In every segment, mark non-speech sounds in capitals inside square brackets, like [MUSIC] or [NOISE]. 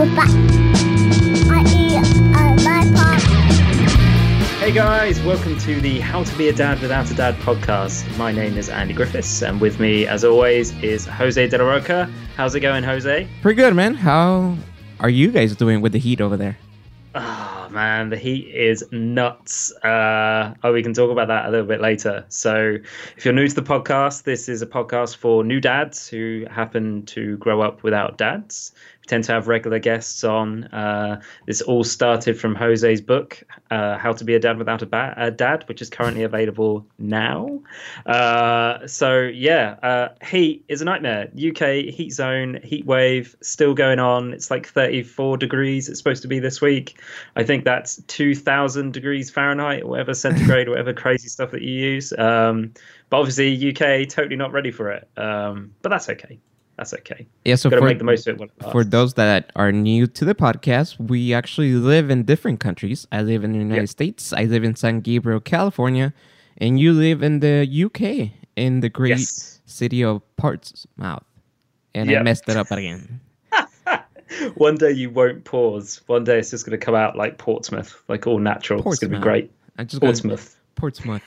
Hey guys, welcome to the How to Be a Dad Without a Dad podcast. My name is Andy Griffiths, and with me, as always, is Jose De La Roca. How's it going, Jose? Pretty good, man. How are you guys doing with the heat over there? Oh man, the heat is nuts. Uh, oh, we can talk about that a little bit later. So, if you're new to the podcast, this is a podcast for new dads who happen to grow up without dads. Tend to have regular guests on. Uh, this all started from Jose's book, uh, How to Be a Dad Without a, ba- a Dad, which is currently available now. Uh, so, yeah, uh, heat is a nightmare. UK heat zone, heat wave still going on. It's like 34 degrees. It's supposed to be this week. I think that's 2,000 degrees Fahrenheit, whatever centigrade, whatever crazy stuff that you use. Um, but obviously, UK totally not ready for it. Um, but that's okay. That's okay. Yeah, so for, make the most of it. It for those that are new to the podcast, we actually live in different countries. I live in the United. States. I live in San Gabriel, California, and you live in the UK, in the great Yes. city of Portsmouth. And I messed it up again. [LAUGHS] One day you won't pause. One day it's just going to come out like Portsmouth, like all natural. It's going to be great. I just Portsmouth. Portsmouth.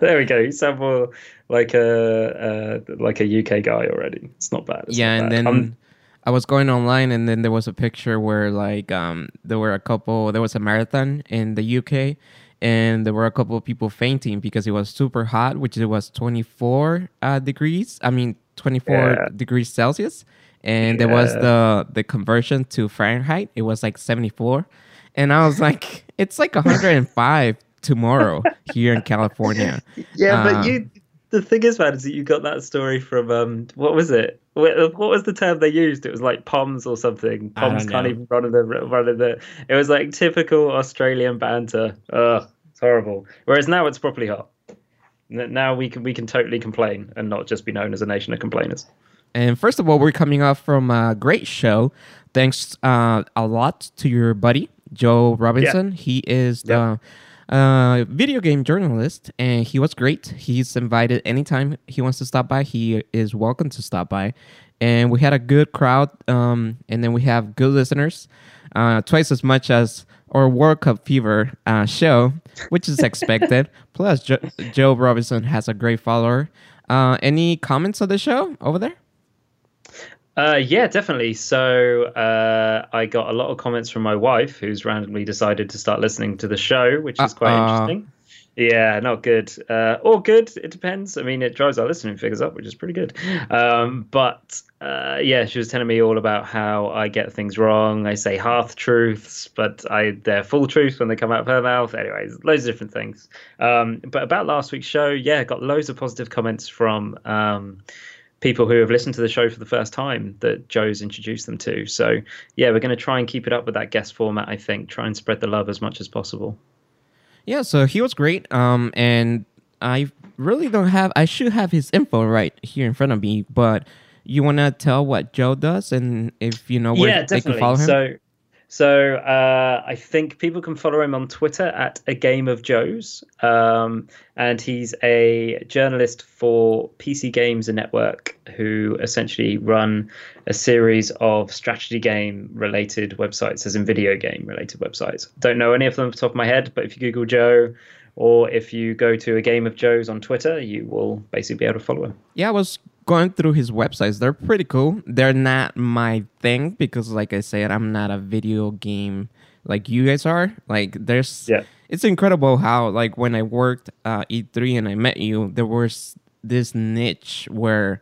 There we go. You sound more like a uh, like a UK guy already. It's not bad. It's yeah, not and bad. then Um, I was going online, and then there was a picture where like um there were a couple. There was a marathon in the UK, and there were a couple of people fainting because it was super hot, which it was twenty four uh, degrees. I mean twenty four Yeah. degrees Celsius, and there was the the conversion to Fahrenheit. It was like seventy four, and I was like, [LAUGHS] it's like hundred and five tomorrow here in California. [LAUGHS] yeah, uh, but you. The thing is, man, is that you got that story from um, what was it? What, what was the term they used? It was like poms or something. I Poms can't know. even run in the run in the. It was like typical Australian banter. Ugh, it's horrible. Whereas now it's properly hot. Now we can we can totally complain and not just be known as a nation of complainers. And first of all, we're coming off from a great show. Thanks uh, a lot to your buddy, Joe Robinson. He is the uh, video game journalist, and he was great. He's invited anytime he wants to stop by. He is welcome to stop by. And we had a good crowd, um, and then we have good listeners, uh, twice as much as our World Cup Fever uh, show, which is expected. [LAUGHS] Plus, jo- Joe Robinson has a great follower. Uh, any comments on the show over there? Uh, yeah, definitely. So uh, I got a lot of comments from my wife, who's randomly decided to start listening to the show, which is quite Uh-uh. interesting. Yeah, not good. Uh, or good, it depends. I mean, it drives our listening figures up, which is pretty good. Um, but uh, yeah, she was telling me all about how I get things wrong. I say half truths, but I they're full truths when they come out of her mouth. Anyways, loads of different things. Um, but about last week's show, yeah, got loads of positive comments from. Um, people who have listened to the show for the first time that Joe's introduced them to. So yeah, we're going to try and keep it up with that guest format. I think try and spread the love as much as possible. Yeah, so he was great. Um, and I really don't have. I should have his info right here in front of me. But you want to tell what Joe does, and if you know where yeah, they can follow him. So. So uh, I think people can follow him on Twitter at a game of Joe's, um, and he's a journalist for PC Games Network, who essentially run a series of strategy game related websites, as in video game related websites. Don't know any of them off the top of my head, but if you Google Joe, or if you go to a game of Joe's on Twitter, you will basically be able to follow him. yeah, I was going through his websites. They're pretty cool. They're not my thing because, like I said, I'm not a video game like you guys are. Like, there's Yeah. it's incredible how like when I worked uh, E3 and I met you, there was this niche where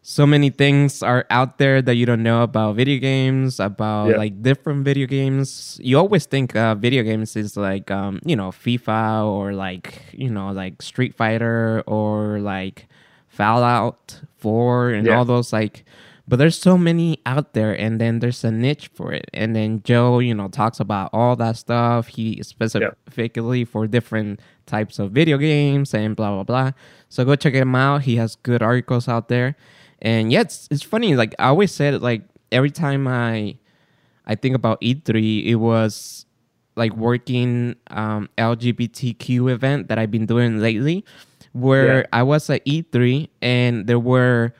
so many things are out there that you don't know about video games, about Yeah. like different video games. You always think uh, video games is like um, you know FIFA or like you know like Street Fighter or like Fallout 4 and Yeah. all those like but there's so many out there and then there's a niche for it. And then joe you know talks about all that stuff. He specifically for different types of video games and blah blah blah. So go check him out. He has good articles out there. And yeah it's, it's funny. Like i always said like every time i i think about e3 it was like working um lgbtq event that i've been doing lately where Yeah. i was at e3 and there were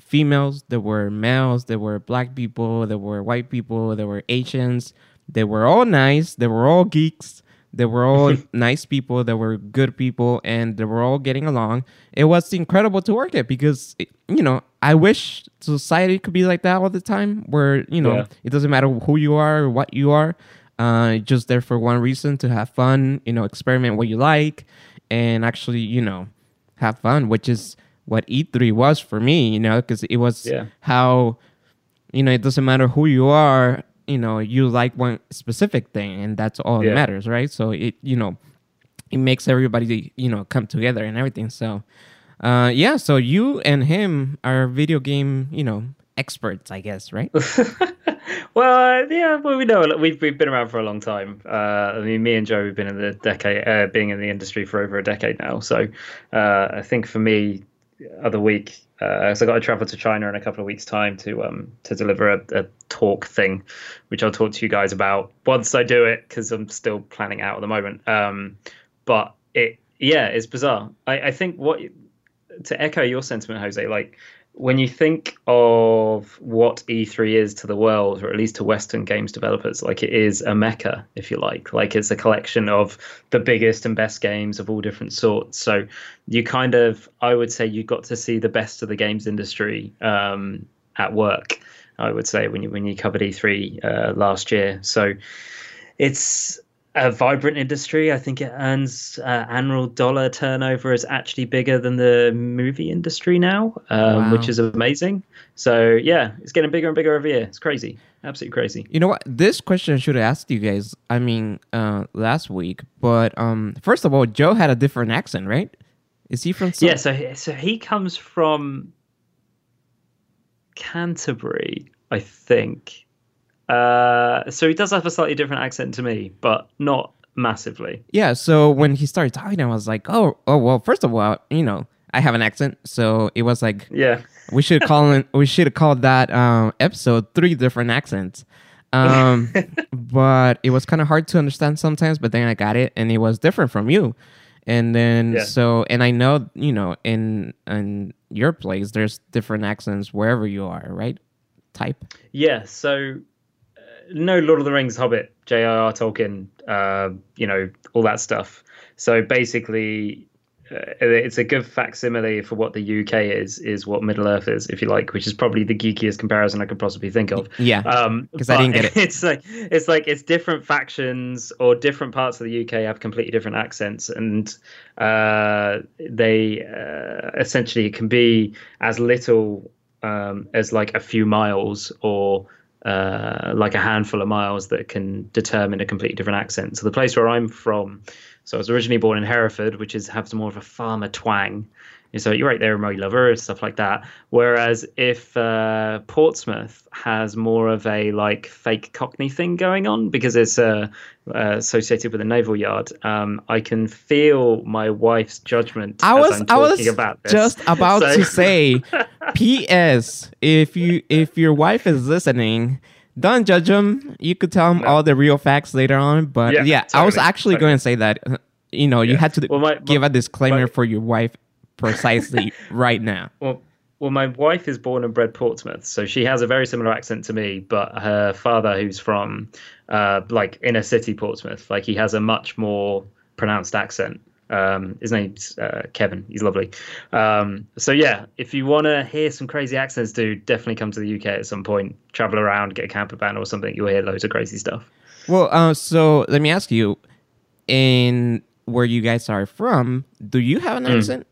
females, there were males, there were black people, there were white people, there were Asians. They were all nice. They were all geeks. They were all [LAUGHS] nice people. They were good people, and they were all getting along. It was incredible to work at because you know I wish society could be like that all the time, where you know Yeah. it doesn't matter who you are or what you are. Uh, just there for one reason to have fun. You know, experiment what you like, and actually, you know, have fun, which is what E3 was for me. You know, because it was Yeah. how you know it doesn't matter who you are you know you like one specific thing and that's all Yeah. that matters right so it you know it makes everybody you know come together and everything so uh yeah so you and him are video game you know experts i guess right [LAUGHS] well, uh, yeah, well, we know we've we've been around for a long time. Uh, I mean, me and Joe we've been in the decade, uh, being in the industry for over a decade now. So, uh, I think for me, other week, uh, so I got to travel to China in a couple of weeks' time to um to deliver a, a talk thing, which I'll talk to you guys about once I do it because I'm still planning out at the moment. Um, but it, yeah, it's bizarre. I, I think what to echo your sentiment, Jose, like when you think of what E3 is to the world, or at least to Western games developers, like it is a mecca, if you like. Like it's a collection of the biggest and best games of all different sorts. So you kind of, I would say, you got to see the best of the games industry um, at work. I would say when you when you covered E3 uh, last year. So it's a vibrant industry. I think it earns uh, annual dollar turnover is actually bigger than the movie industry now, um, Wow. which is amazing. So yeah, it's getting bigger and bigger every year. It's crazy, absolutely crazy. you know what this question I should have asked you guys i mean uh last week but um first of all joe had a different accent right is he from some- Yeah, so so he comes from Canterbury, I think. Uh, so he does have a slightly different accent to me, but not massively. Yeah, so when he started talking, I was like, oh, oh, well, first of all, you know, I have an accent, so it was like Yeah. we should call it, we should have called that um, episode three different accents. Um, [LAUGHS] but it was kind of hard to understand sometimes. But then I got it, and it was different from you. And then Yeah. so, and I know, you know, in in your place, there's different accents wherever you are, right? Type. Yeah, so no Lord of the Rings, Hobbit, J.R.R. Tolkien, uh, you know, all that stuff. So basically, uh, it's a good facsimile for what the UK is, is what Middle Earth is, if you like, which is probably the geekiest comparison I could possibly think of. Yeah. Um, 'Cause I didn't get it. [LAUGHS] It's like it's like it's different factions or different parts of the UK have completely different accents, and uh, they uh, essentially it can be as little um, as like a few miles or uh, like a handful of miles that can determine a completely different accent. So the place where I'm from, so I was originally born in Hereford, which is has more of a farmer twang. So you're right there, my lover, stuff like that. Whereas if uh, Portsmouth has more of a like fake Cockney thing going on because it's uh, uh, associated with a naval yard, um, I can feel my wife's judgment I as was I'm I talking was about this. just about So- to say, [LAUGHS] P.S. If you if your wife is listening, don't judge them. You could tell them No. all the real facts later on. But yeah, Yeah, I was actually totally. going to say that. uh, You know, you had to Well, my- give my- a disclaimer my- for your wife precisely right now. [LAUGHS] Well, well, my wife is born and bred Portsmouth, so she has a very similar accent to me. But her father, who's from uh, like inner city Portsmouth, like he has a much more pronounced accent. Um, his name's uh, Kevin. He's lovely. Um, so yeah, if you want to hear some crazy accents, dude, definitely come to the UK at some point. Travel around, get a camper van or something. You'll hear loads of crazy stuff. Well, uh, so let me ask you, in where you guys are from, do you have an Hmm. accent?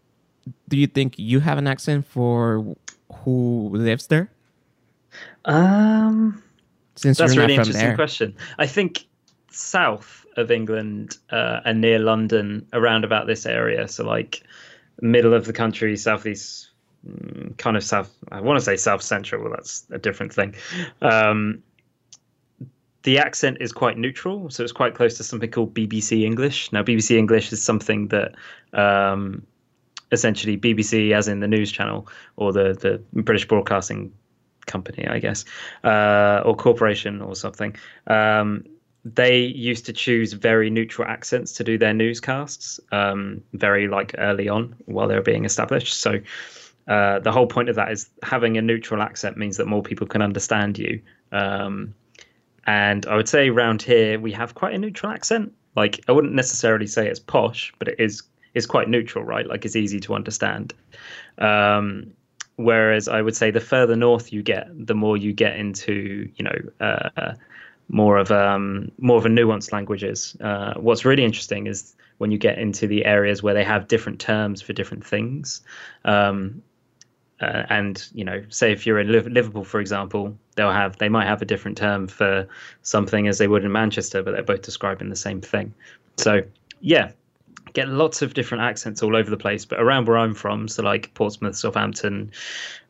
Do you think you have an accent for who lives there? Um, Since That's a you're really not from interesting there. question. I think south of England uh, and near London, around about this area, so like middle of the country, southeast, mm, kind of south. I want to say south central. Well, that's a different thing. Um, the accent is quite neutral, so it's quite close to something called BBC English. Now, BBC English is something that um, essentially BBC, as in the news channel or the the British Broadcasting company, I guess, uh, or corporation or something. Um, they used to choose very neutral accents to do their newscasts, um, very like early on while they were being established. So uh, the whole point of that is having a neutral accent means that more people can understand you. Um, and I would say around here we have quite a neutral accent. Like I wouldn't necessarily say it's posh, but it is is quite neutral, right? Like it's easy to understand. Um, whereas I would say the further north you get, the more you get into you know uh, more of um, more of a nuanced languages. Uh, what's really interesting is when you get into the areas where they have different terms for different things. Um, uh, and you know, say if you're in Liverpool, for example, they'll have they might have a different term for something as they would in Manchester, but they're both describing the same thing. So yeah, get lots of different accents all over the place. But around where I'm from, so like Portsmouth, Southampton,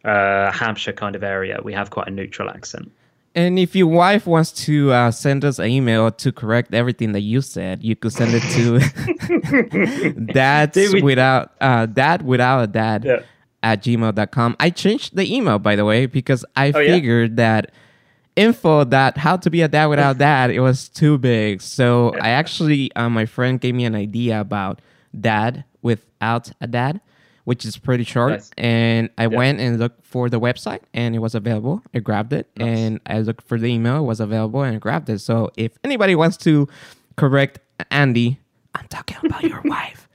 uh, Hampshire kind of area, we have quite a neutral accent. And if your wife wants to uh, send us an email to correct everything that you said, you could send it to [LAUGHS] dad's we... without uh, dad without a dad yeah. at gmail.com. I changed the email by the way because I oh, figured yeah? that info that how to be a dad without dad it was too big. So I actually uh, my friend gave me an idea about dad without a dad which is pretty short. Nice. And I yeah. went and looked for the website and it was available. I grabbed it nice. and I looked for the email, it was available and I grabbed it. So if anybody wants to correct Andy, I'm talking about your [LAUGHS] wife.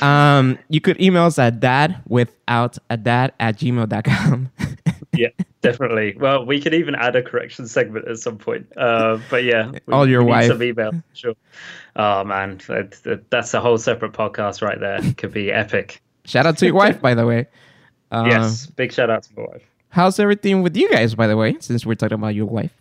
Um, you could email us at dad without a dad at gmail.com. [LAUGHS] yeah, definitely. Well, we could even add a correction segment at some point. Uh, but yeah, [LAUGHS] we, all your wife. Some email, sure. Oh man, that's a whole separate podcast right there. Could be [LAUGHS] epic. Shout out to your wife, by the way. Uh, [LAUGHS] yes, big shout out to my wife. How's everything with you guys, by the way, since we're talking about your wife?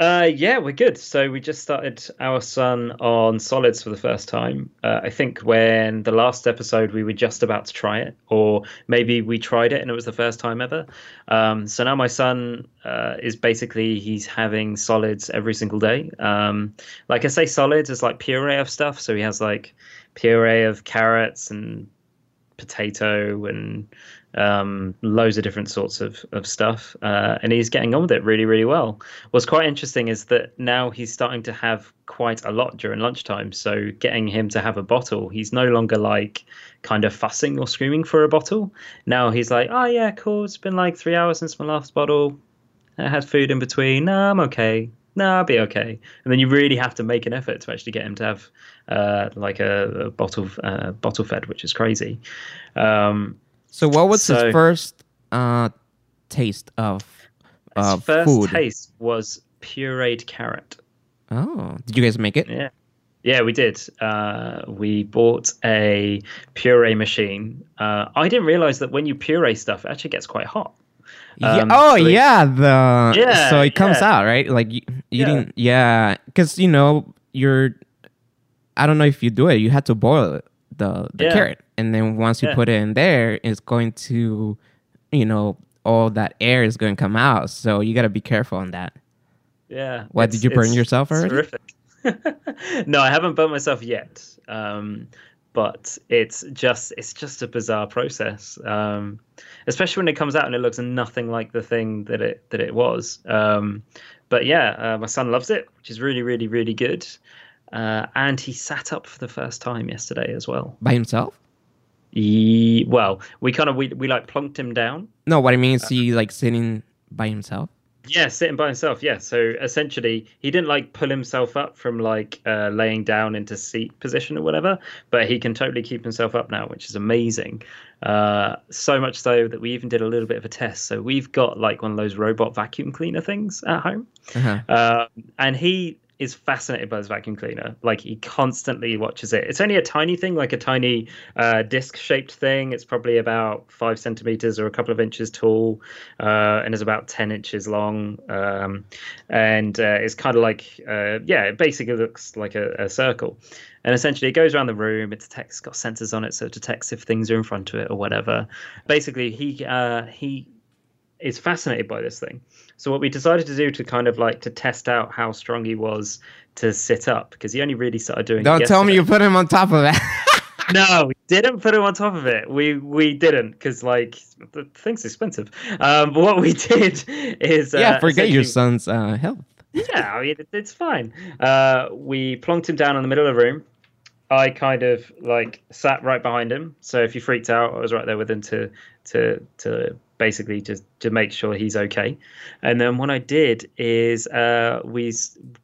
Uh, yeah, we're good. So we just started our son on solids for the first time. Uh, I think when the last episode we were just about to try it, or maybe we tried it and it was the first time ever. Um, so now my son uh, is basically he's having solids every single day. Um, like I say, solids is like puree of stuff. So he has like puree of carrots and potato and um, loads of different sorts of, of stuff. Uh, and he's getting on with it really, really well. What's quite interesting is that now he's starting to have quite a lot during lunchtime. So getting him to have a bottle, he's no longer like kind of fussing or screaming for a bottle. Now he's like, oh, yeah, cool. It's been like three hours since my last bottle. I had food in between. No, I'm okay no, I'll be okay. And then you really have to make an effort to actually get him to have uh, like a, a bottle uh, bottle fed, which is crazy. Um, so, what was so his first uh, taste of uh, his first food? taste was pureed carrot. Oh, did you guys make it? Yeah. Yeah, we did. Uh, we bought a puree machine. Uh, I didn't realize that when you puree stuff, it actually gets quite hot. Um, yeah. Oh, so yeah. The yeah. So it comes yeah. out right, like you, you yeah. didn't. Yeah, because you know you're. I don't know if you do it. You had to boil it, the the yeah. carrot, and then once you put it in there, it's going to, you know, all that air is going to come out. So you got to be careful on that. Yeah. Why did you burn yourself already? Terrific. [LAUGHS] no, I haven't burnt myself yet. Um, but it's just it's just a bizarre process, um, especially when it comes out and it looks nothing like the thing that it that it was. Um, but yeah, uh, my son loves it, which is really really really good. Uh, and he sat up for the first time yesterday as well by himself. He, well, we kind of we, we like plunked him down. No, what I mean is he like sitting by himself. Yeah, sitting by himself. Yeah. So essentially, he didn't like pull himself up from like uh, laying down into seat position or whatever, but he can totally keep himself up now, which is amazing. Uh, so much so that we even did a little bit of a test. So we've got like one of those robot vacuum cleaner things at home, uh-huh. uh, and he is fascinated by this vacuum cleaner. Like he constantly watches it. It's only a tiny thing, like a tiny uh, disc-shaped thing. It's probably about five centimeters or a couple of inches tall, uh, and is about ten inches long. Um, and uh, it's kind of like, uh, yeah, it basically looks like a, a, circle. And essentially, it goes around the room. It detects, got sensors on it, so it detects if things are in front of it or whatever. Basically, he uh, he is fascinated by this thing. So what we decided to do to kind of like to test out how strong he was to sit up because he only really started doing. Don't tell me you put him on top of it. [LAUGHS] no, we didn't put him on top of it. We we didn't because like the thing's expensive. Um, but what we [LAUGHS] did is yeah, uh, forget your son's uh, health. yeah, I mean it, it's fine. Uh, we plonked him down in the middle of the room. I kind of like sat right behind him. So if he freaked out, I was right there with him to to to basically just to make sure he's okay. And then what I did is uh, we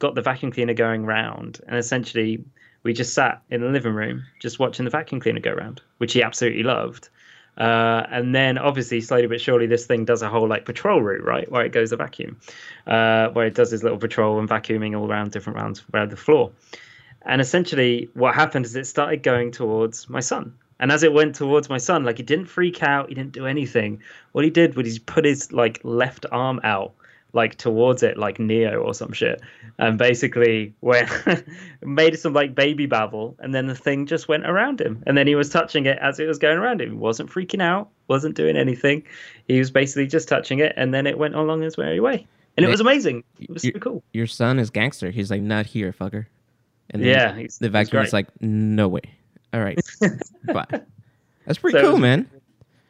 got the vacuum cleaner going round, and essentially we just sat in the living room just watching the vacuum cleaner go round, which he absolutely loved. Uh, and then obviously slowly but surely this thing does a whole like patrol route right where it goes the vacuum uh, where it does his little patrol and vacuuming all around different rounds around the floor and essentially what happened is it started going towards my son and as it went towards my son like he didn't freak out he didn't do anything. What he did was he put his like left arm out like towards it like neo or some shit. And basically went [LAUGHS] made some like baby babble and then the thing just went around him. And then he was touching it as it was going around him. He wasn't freaking out wasn't doing anything. He was basically just touching it and then it went along his merry way. And it was amazing. It was super cool. Your son is gangster. He's like, not here, fucker. And then yeah the vacuum is like, no way. All right. [LAUGHS] but that's pretty So cool, was- man.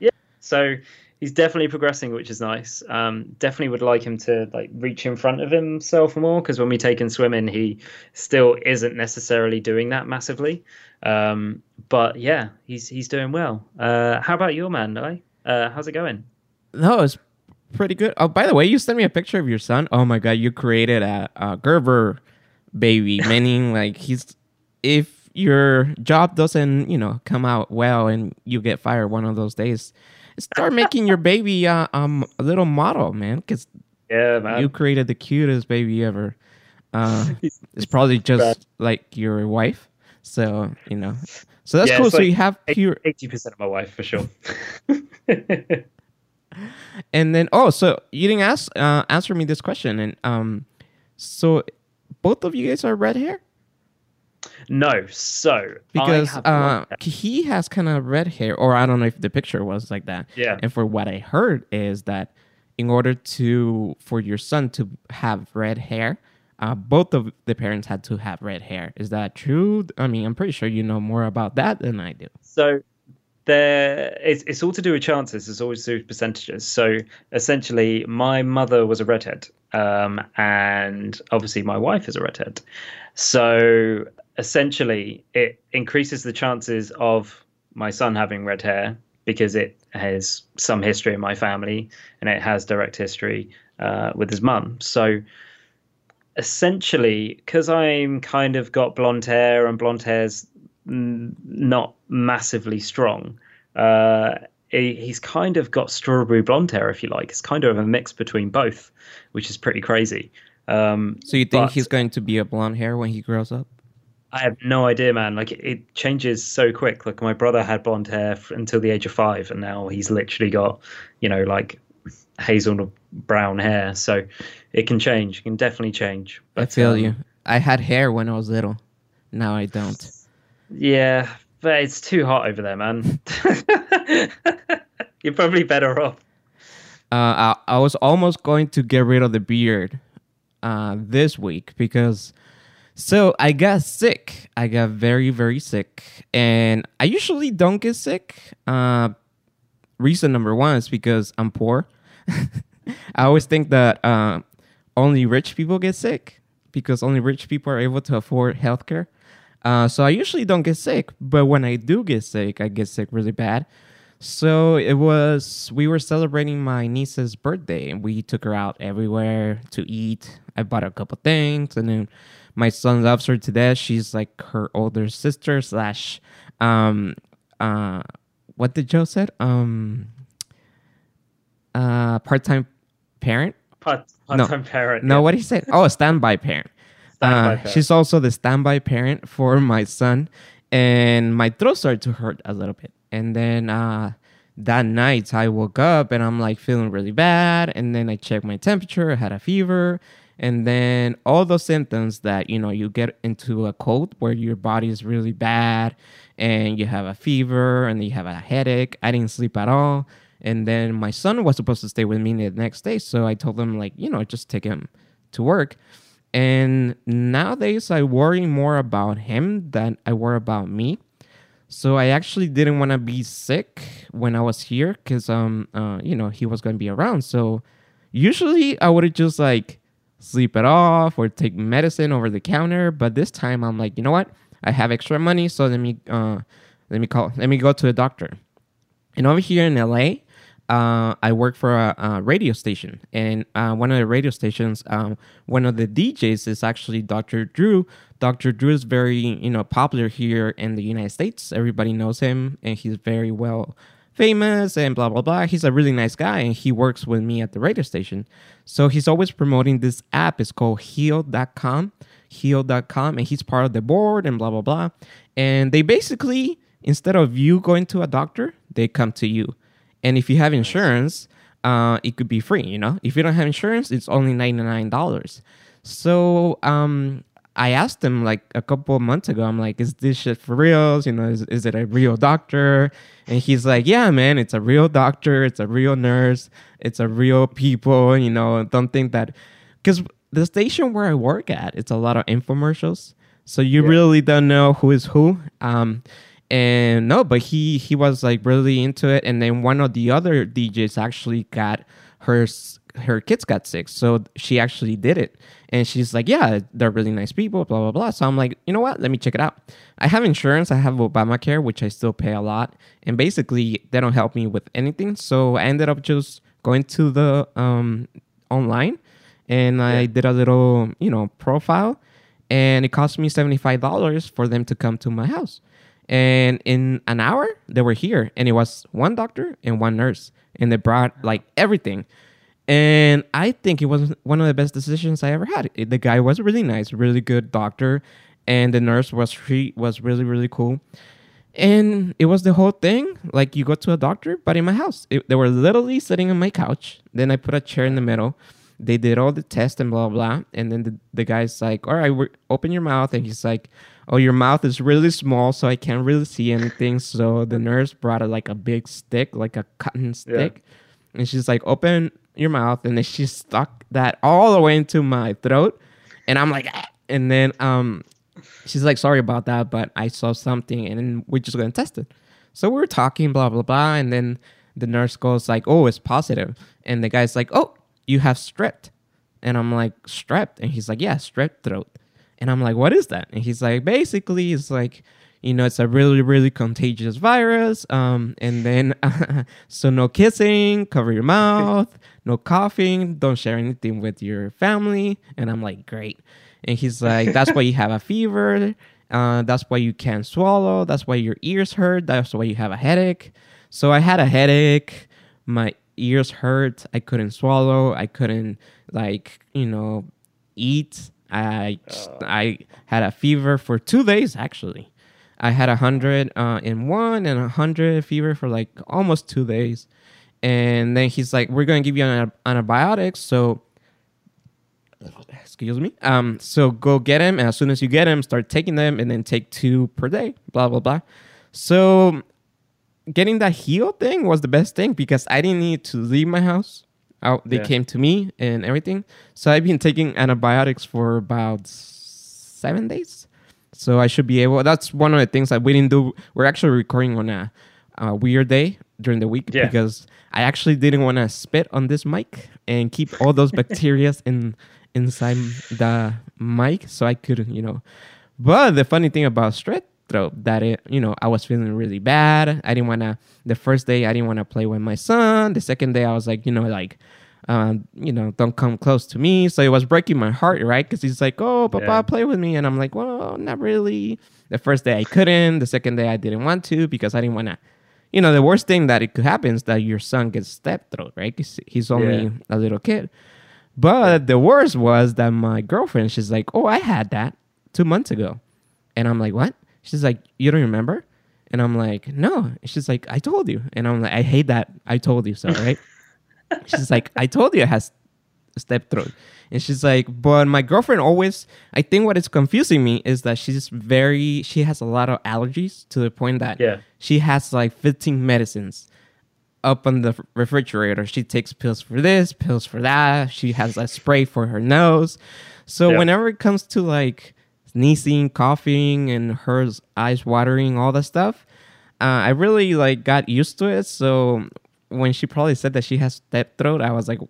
Yeah. So he's definitely progressing, which is nice. Um, definitely would like him to like reach in front of himself more because when we take him swimming, he still isn't necessarily doing that massively. Um, but yeah, he's he's doing well. Uh, how about your man, Noe? Uh, how's it going? No, it's pretty good. Oh, by the way, you sent me a picture of your son. Oh my god, you created a, a Gerber baby, meaning like he's if your job doesn't, you know, come out well and you get fired one of those days, start making your [LAUGHS] baby uh, um a little model, man, because Yeah, man. you created the cutest baby ever. Uh, [LAUGHS] it's probably just like your wife, so you know. So that's Yeah, cool. So like you have pure, Eighty percent of my wife for sure. [LAUGHS] and then oh, so you didn't ask uh, answer me this question, and um, so both of you guys are red hair no, so because uh, he has kind of red hair, or I don't know if the picture was like that. yeah, And for what I heard is that in order to for your son to have red hair, uh, both of the parents had to have red hair. Is that true? I mean, I'm pretty sure you know more about that than I do. So there, it's, it's all to do with chances. It's always to do with percentages. So essentially, my mother was a redhead, um, and obviously my wife is a redhead. So essentially, it increases the chances of my son having red hair because it has some history in my family and it has direct history uh, with his mum. So essentially, because I'm kind of got blonde hair and blonde hair's mm, not massively strong. Uh, he, he's kind of got strawberry blonde hair, if you like. It's kind of a mix between both, which is pretty crazy. Um, So you think But- he's going to be a blonde hair when he grows up? I have no idea, man. Like it, changes so quick. Like my brother had blonde hair f- until the age of five, and now he's literally got, you know, like hazel brown hair. So it can change. It can definitely change. I But, feel um, you. I had hair when I was little. Now I don't. Yeah, but it's too hot over there, man. [LAUGHS] You're probably better off. Uh, I, I was almost going to get rid of the beard uh, this week because so I got sick. I got very very sick, and I usually don't get sick. Uh, reason number one is because I'm poor. [LAUGHS] I always think that uh, only rich people get sick because only rich people are able to afford healthcare. Uh, so I usually don't get sick, but when I do get sick, I get sick really bad. So it was we were celebrating my niece's birthday and we took her out everywhere to eat. I bought her a couple things and then my son loves her to death. She's like her older sister slash um uh what did Joe said? Um uh part time parent? Part No. time parent. No, yeah. what he said? Oh, a standby parent. [LAUGHS] Standby Uh, parent. she's also the standby parent for my son, and my throat started to hurt a little bit. And then uh, that night, I woke up and I'm like feeling really bad. And then I checked my temperature, I had a fever, and then all those symptoms that you know you get into a cold where your body is really bad, and you have a fever and you have a headache. I didn't sleep at all. And then my son was supposed to stay with me the next day, so I told him like, you know, just take him to work. And nowadays, I worry more about him than I worry about me. So I actually didn't want to be sick when I was here because, um, uh, you know, he was going to be around. So usually I would have just like sleep it off or take medicine over the counter. But this time I'm like, you know what? I have extra money, so let me, uh, let me call, let me go to the doctor. And over here in LA, uh, I work for a, a radio station, and uh, one of the radio stations, um, one of the DJs is actually Dr. Drew. Dr. Drew is very, you know, popular here in the United States. Everybody knows him, and he's very well famous and blah blah blah. He's a really nice guy, and he works with me at the radio station. So he's always promoting this app. It's called Heal.com, Heal.com, and he's part of the board and blah blah blah. And they basically, instead of you going to a doctor, they come to you. And if you have insurance, uh, it could be free. You know, if you don't have insurance, it's only ninety nine dollars. So um, I asked him like a couple of months ago. I'm like, "Is this shit for reals? You know, is, is it a real doctor?" And he's like, "Yeah, man, it's a real doctor. It's a real nurse. It's a real people. You know, don't think that because the station where I work at, it's a lot of infomercials, so you Yeah. really don't know who is who." Um, and no, but he he was like really into it. And then one of the other DJs actually got her her kids got sick, so she actually did it. And she's like, "Yeah, they're really nice people." Blah blah blah. So I'm like, you know what? Let me check it out. I have insurance. I have Obamacare, which I still pay a lot, and basically they don't help me with anything. So I ended up just going to the um online, and I Yeah. did a little you know profile, and it cost me seventy five dollars for them to come to my house. And in an hour, they were here, and it was one doctor and one nurse, and they brought like everything. And I think it was one of the best decisions I ever had. It- the guy was really nice, really good doctor, and the nurse was she was really really cool. And it was the whole thing. Like you go to a doctor, but in my house, it, they were literally sitting on my couch. Then I put a chair in the middle. They did all the tests and blah blah. And then the, the guy's like, "All right, open your mouth." And he's like, "Oh, your mouth is really small, so I can't really see anything." So the nurse brought a, like a big stick, like a cotton stick, and she's like, "Open your mouth." And then she stuck that all the way into my throat, and I'm like, "Ah." and then um, she's like, sorry about that, but I saw something and then we're just gonna test it. So we're talking, blah blah blah, and then the nurse goes like, Oh, it's positive. And the guy's like, Oh, you have strep. And I'm like, strep? And he's like, Yeah, strep throat. And I'm like, What is that? And he's like, basically it's like you know, it's a really, really contagious virus. Um, and then, [LAUGHS] so no kissing, cover your mouth, no coughing, don't share anything with your family. And I'm like, great. And he's like, that's why you have a fever. Uh, that's why you can't swallow. That's why your ears hurt. That's why you have a headache. So I had a headache. My ears hurt. I couldn't swallow. I couldn't, like, you know, eat. I I had a fever for two days actually. I had a hundred uh, in one and a hundred fever for like almost two days, and then he's like, "We're gonna give you an antibiotics." So, excuse me. Um, so go get him, and as soon as you get him, start taking them, and then take two per day. Blah blah blah. So, getting that heal thing was the best thing because I didn't need to leave my house. Out, they Yeah. came to me and everything. So I've been taking antibiotics for about seven days. So I should be able. That's one of the things that we didn't do. We're actually recording on a, a weird day during the week Yeah. because I actually didn't want to spit on this mic and keep all those [LAUGHS] bacteria in inside the mic, so I couldn't, you know. But the funny thing about strep throat that it, you know, I was feeling really bad. I didn't want to. The first day, I didn't want to play with my son. The second day, I was like, you know, like um, you know, don't come close to me. So it was breaking my heart, right? Because he's like, oh, Papa, Yeah. play with me. And I'm like, well, not really. The first day I couldn't. The second day I didn't want to because I didn't want to. You know, the worst thing that it could happen is that your son gets strep throat, right? 'Cause he's only Yeah. a little kid. But the worst was that my girlfriend, she's like, oh, I had that two months ago. And I'm like, what? She's like, you don't remember? And I'm like, no. She's like, I told you. And I'm like, I hate that. I told you so, [LAUGHS] right? She's like, I told you it has strep throat. And she's like, but my girlfriend always, I think what is confusing me is that she's very, she has a lot of allergies to the point that Yeah. she has like 15 medicines up on the refrigerator. She takes pills for this, pills for that. She has a spray for her nose. So Yeah. whenever it comes to like sneezing, coughing, and her eyes watering, all that stuff, uh, I really like got used to it. So when she probably said that she has strep throat, I was like,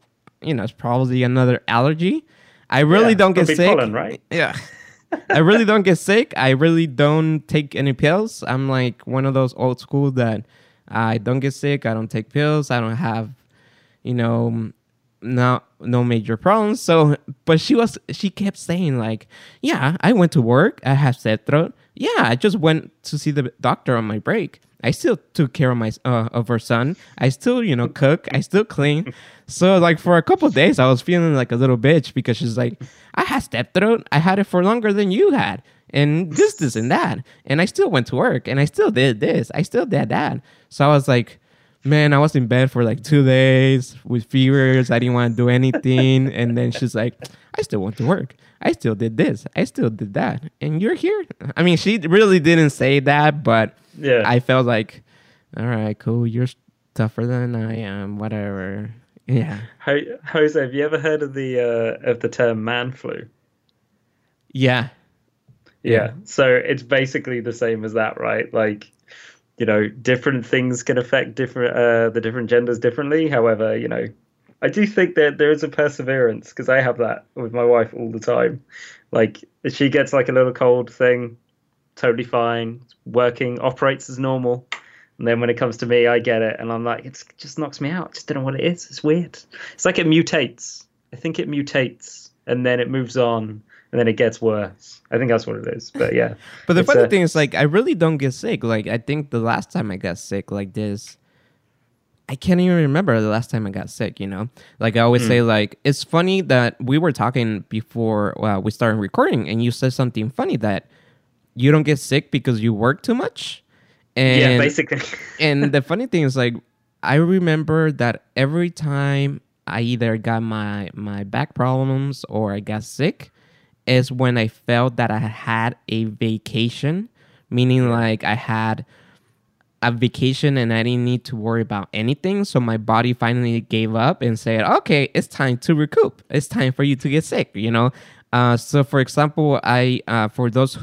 you know, it's probably another allergy. I really Yeah, don't get sick. pollen, right? Yeah. [LAUGHS] I really don't get sick. I really don't take any pills. I'm like one of those old school that I don't get sick. I don't take pills. I don't have, you know, no no major problems. So, but she was she kept saying like, yeah, I went to work. I have strep throat. Yeah, I just went to see the doctor on my break. I still took care of my uh, of her son. I still, you know, cook. I still clean. So like for a couple days, I was feeling like a little bitch because she's like, I had strep throat. I had it for longer than you had, and this, this, and that. And I still went to work, and I still did this. I still did that. So I was like, man, I was in bed for like two days with fevers. I didn't want to do anything. and then she's like, I still went to work. I still did this. I still did that. And you're here. I mean, she really didn't say that, but Yeah. I felt like, all right, cool. You're tougher than I am. Whatever. Yeah. Ho- Jose, have you ever heard of the uh, of the term man flu? Yeah. Yeah. So it's basically the same as that, right? Like, you know, different things can affect different uh, the different genders differently. However, you know, I do think that there is a perseverance because I have that with my wife all the time. Like, if she gets like a little cold thing, totally fine, working, operates as normal. And then when it comes to me, I get it, and I'm like, it just knocks me out. Just don't know what it is. It's weird. It's like it mutates. I think it mutates, and then it moves on, and then it gets worse. I think that's what it is. But yeah. [LAUGHS] But the funny uh, thing is, like, I really don't get sick. Like, I think the last time I got sick like this, I can't even remember the last time I got sick. You know, like I always say, like it's funny that we were talking before well, we started recording, and you said something funny that you don't get sick because you work too much. And yeah, basically. [LAUGHS] and the funny thing is like I remember that every time I either got my my back problems or I got sick is when I felt that I had a vacation, meaning like I had a vacation and I didn't need to worry about anything. So my body finally gave up and said, "Okay, it's time to recoup. It's time for you to get sick." You know. Uh, so, for example, I uh, for those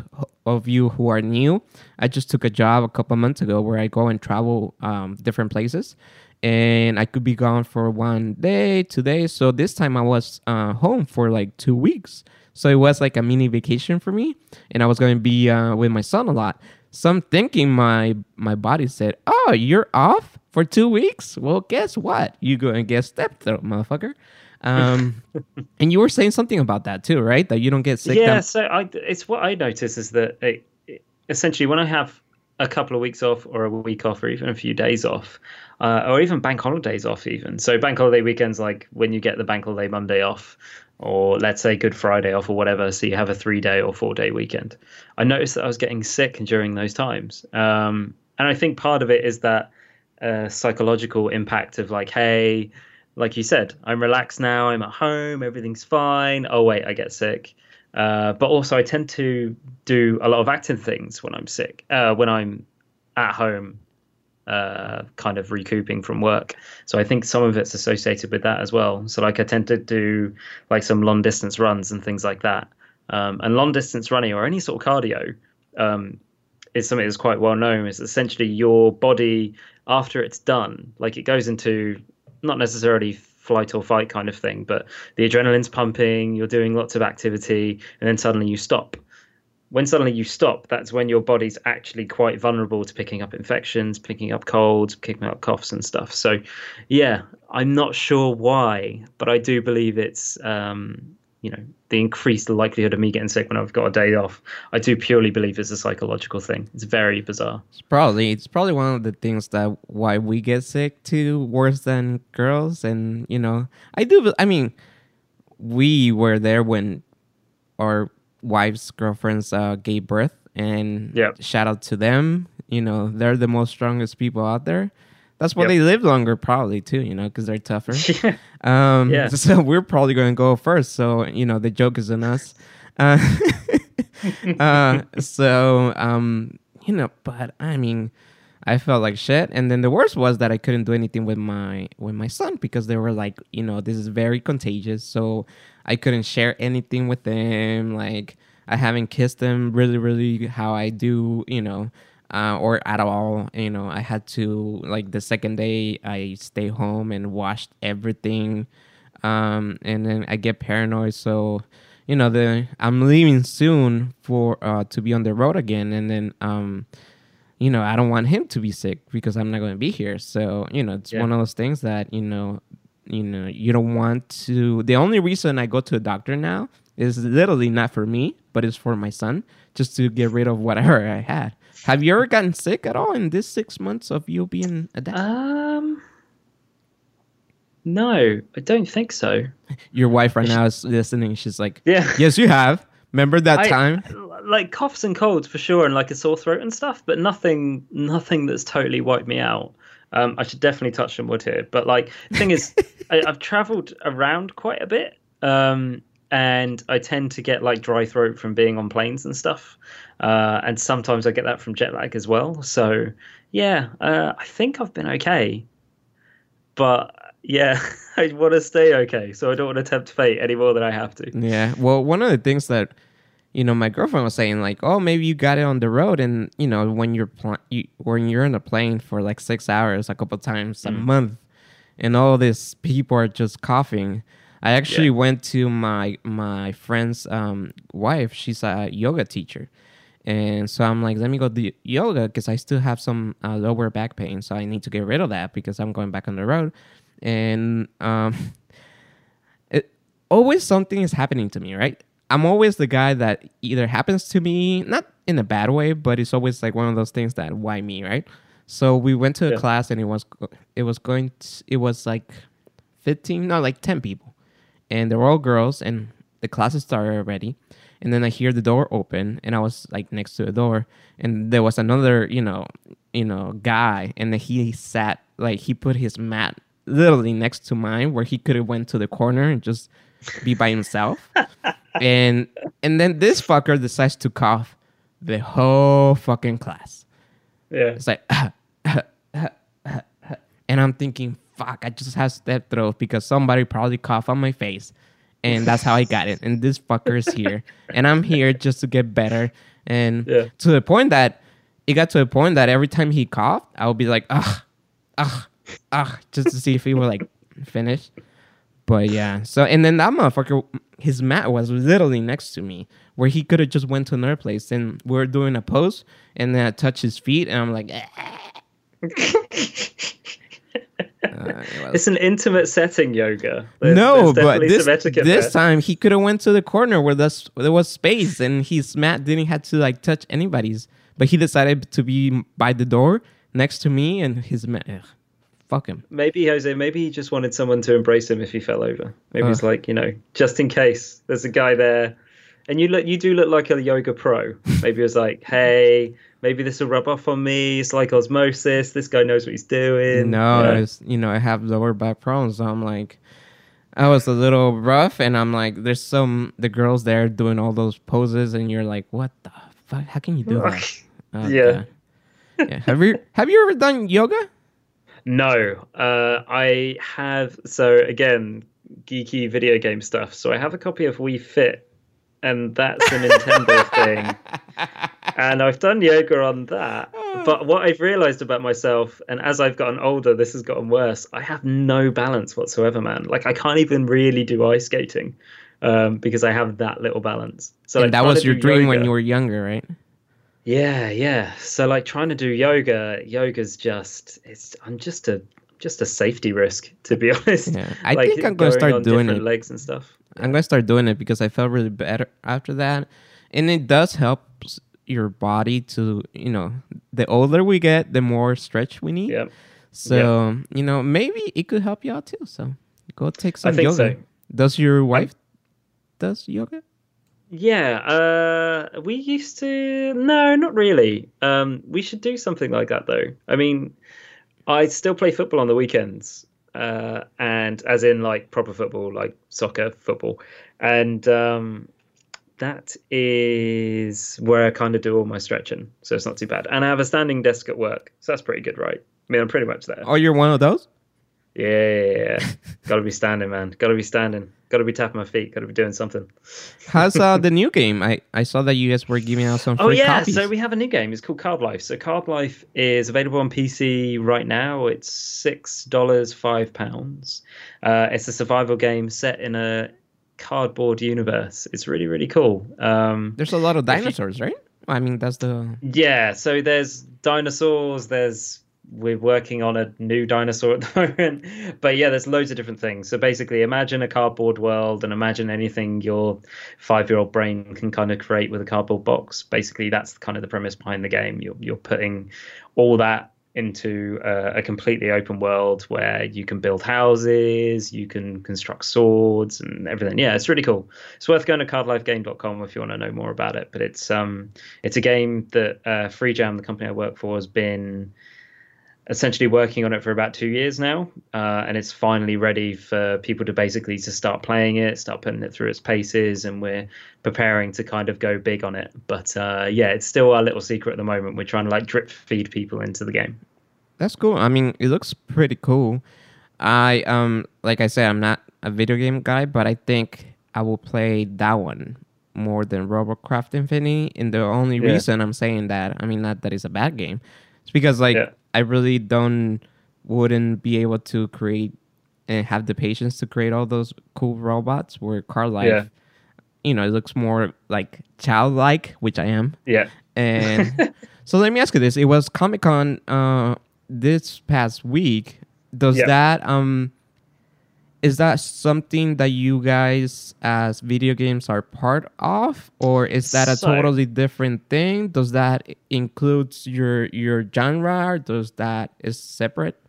of you who are new, I just took a job a couple months ago where I go and travel um, different places, and I could be gone for one day, two days. So this time I was uh, home for like two weeks. So it was like a mini vacation for me, and I was going to be uh, with my son a lot. So I'm thinking my my body said, "Oh, you're off for two weeks. Well, guess what? You go and get stepped motherfucker." Um, [LAUGHS] and you were saying something about that too, right? That you don't get sick. yeah, that- so I, it's what I notice is that it, it- essentially when I have a couple of weeks off or a week off or even a few days off, uh, or even bank holidays off, even. So bank holiday weekends, like when you get the bank holiday Monday off, or let's say Good Friday off or whatever, so you have a three day or four day weekend. I noticed that I was getting sick during those times. Um, and I think part of it is that uh, psychological impact of like, hey, like you said, I'm relaxed now. I'm at home. Everything's fine. Oh wait, I get sick. Uh, but also, I tend to do a lot of active things when I'm sick. Uh, when I'm at home, uh, kind of recouping from work. So I think some of it's associated with that as well. So like I tend to do like some long distance runs and things like that. Um, and long distance running or any sort of cardio um, is something that's quite well known. Is essentially your body after it's done, like it goes into not necessarily flight or fight kind of thing, but the adrenaline's pumping, you're doing lots of activity, and then suddenly you stop. When suddenly you stop, that's when your body's actually quite vulnerable to picking up infections, picking up colds, picking up coughs and stuff. So, yeah, I'm not sure why, but I do believe it's, um, you know, the increased likelihood of me getting sick when I've got a day off. I do purely believe it's a psychological thing. It's very bizarre. It's probably it's probably one of the things that why we get sick too worse than girls and you know I do I mean we were there when our wives girlfriends uh, gave birth and Yep. shout out to them you know they're the most strongest people out there that's why Yep. they live longer probably too you know because they're tougher [LAUGHS] um, Yeah. [LAUGHS] So we're probably going to go first. So you know the joke is on us. Uh, [LAUGHS] uh, so um, you know, but I mean, I felt like shit. And then the worst was that I couldn't do anything with my with my son because they were like, you know, this is very contagious. So I couldn't share anything with them. Like I haven't kissed them really, really how I do, you know. Uh, or at all, you know, I had to like the second day I stay home and washed everything, um, and then I get paranoid. So, you know, the I'm leaving soon for uh, to be on the road again, and then um, you know, I don't want him to be sick because I'm not going to be here. So, you know, it's Yeah. one of those things that, you know, you know, you don't want to the only reason I go to a doctor now is literally not for me, but it's for my son, just to get rid of whatever [LAUGHS] I had. Have you ever gotten sick at all in this six months of you being a dad? Um, no, I don't think so. [LAUGHS] Your wife right now is listening. She's like, Yeah. [LAUGHS] Yes, you have. Remember that I- time? like coughs and colds for sure, and like a sore throat and stuff, but nothing, nothing that's totally wiped me out. Um, I should definitely touch some wood here, but like, the thing is, [LAUGHS] I, I've travelled around quite a bit, um, and I tend to get like dry throat from being on planes and stuff, uh, and sometimes I get that from jet lag as well. So yeah, uh, I think I've been okay, but yeah, [LAUGHS] I want to stay okay, so I don't want to tempt fate any more than I have to. Yeah. Well, one of the things that you know my girlfriend was saying, like, oh, maybe you got it on the road, and you know when you're pl- you, when you're in a plane for like six hours a couple times a month, and all these people are just coughing. I actually Yeah. went to my my friend's um, wife. She's a yoga teacher. And so I'm like, let me go do yoga because I still have some uh, lower back pain. So I need to get rid of that because I'm going back on the road. And um, [LAUGHS] it always something is happening to me, right? I'm always the guy that either happens to me, not in a bad way, but it's always like one of those things that why me, right? So we went to a Yeah. class and it was it was going to, it was like 15, no, like 10 people. And they were all girls and the classes started already. And then I hear the door open and I was like next to the door and there was another, you know, you know, guy and then he sat like he put his mat literally next to mine where he could have went to the corner and just be by himself. [LAUGHS] and and then this fucker decides to cough the whole fucking class. Yeah. It's like, [LAUGHS] and I'm thinking, fuck, I just have strep throat because somebody probably coughed on my face. And that's how I got it. And this fucker is here. and I'm here just to get better. And Yeah. to the point that it got to a point that every time he coughed, I would be like, ugh, ugh, ugh, just to see if he would like finish. But yeah, so and then that motherfucker, his mat was literally next to me, where he could have just went to another place. And we are doing a pose, and then I touch his feet, and I'm like, ah. [LAUGHS] Uh, it It's an intimate setting yoga. There's- no, there's but this this there. time he could have went to the corner where this, there was space, and his mat didn't have to like touch anybody's. But he decided to be by the door next to me, and his mat. Ugh, fuck him. Maybe Jose, maybe he just wanted someone to embrace him if he fell over. Maybe he's Uh. like, you know, just in case there's a guy there, and you look, you do look like a yoga pro. [LAUGHS] Maybe it was like, hey, maybe this will rub off on me. It's like osmosis. This guy knows what he's doing. No, Yeah. it's, you know, I have lower back problems. So I'm like, I was a little rough, and I'm like, there's some the girls there doing all those poses, and you're like, what the fuck? How can you do that? [LAUGHS] Yeah. Yeah. Have you have you ever done yoga? No, uh, I have. So again, geeky video game stuff. So I have a copy of Wii Fit, and that's a Nintendo [LAUGHS] thing. And I've done yoga on that. But what I've realized about myself, and as I've gotten older, this has gotten worse. I have no balance whatsoever, man. Like I can't even really do ice skating um, because I have that little balance. So like, that was your do dream when you were younger, right? yeah, yeah. So like trying to do yoga, yoga's just it's I'm just a just a safety risk to be [LAUGHS] honest. Yeah. I Like, think I'm gonna going start on doing different it. legs and stuff. I'm gonna start doing it because I felt really better after that, and it does help s- your body to you know the older we get, the more stretch we need. Yeah. So you know maybe it could help you out too. So go take some think yoga. so. Does your wife does yoga? Yeah, uh we used to no, not really. Um we should do something like that though. I mean, I still play football on the weekends. Uh and as in like proper football, like soccer football. And um that is where I kind of do all my stretching. So it's not too bad. And I have a standing desk at work. So that's pretty good, right? I mean, I'm pretty much there. Oh, you're one of those. Yeah. yeah, yeah. [LAUGHS] Got to be standing, man. Got to be standing. Got to be tapping my feet. Got to be doing something. How's uh, [LAUGHS] the new game? I, I saw that you guys were giving out some free Oh yeah, copies. so we have a new game. It's called Card Life. So Card Life is available on PC right now. It's six dollars, five pounds. Uh, it's a survival game set in a cardboard universe. It's really really cool. Um, There's a lot of If you- dinosaurs, right? I mean, that's the yeah, so there's dinosaurs. There's we're working on a new dinosaur at the [LAUGHS] moment. But yeah, there's loads of different things. So basically, imagine a cardboard world and imagine anything your five year old brain can kind of create with a cardboard box. Basically, that's kind of the premise behind the game. You're, you're putting all that into a, a completely open world where you can build houses, you can construct swords and everything. Yeah, it's really cool. It's worth going to cardlifegame.com if you want to know more about it. But it's um it's a game that uh, Free Jam, the company I work for, has been essentially working on it for about two years now, uh, and it's finally ready for people to basically to start playing it, start putting it through its paces, and we're preparing to kind of go big on it. But uh, yeah, it's still our little secret at the moment. We're trying to like drip feed people into the game. That's cool. I mean, it looks pretty cool. I um, like I said, I'm not a video game guy, but I think I will play that one more than Robocraft Infinity. And the only Yeah. reason I'm saying that, I mean, not that it's a bad game, it's because like Yeah. I really don't wouldn't be able to create and have the patience to create all those cool robots. Where Card Life, Yeah. you know, it looks more like childlike, which I am. Yeah. And [LAUGHS] so let me ask you this: It was Comic Con uh, this past week. Does Yeah. that um is that something that you guys as video games are part of, or is that a So- totally different thing? Does that includes your your genre? Or does that is separate?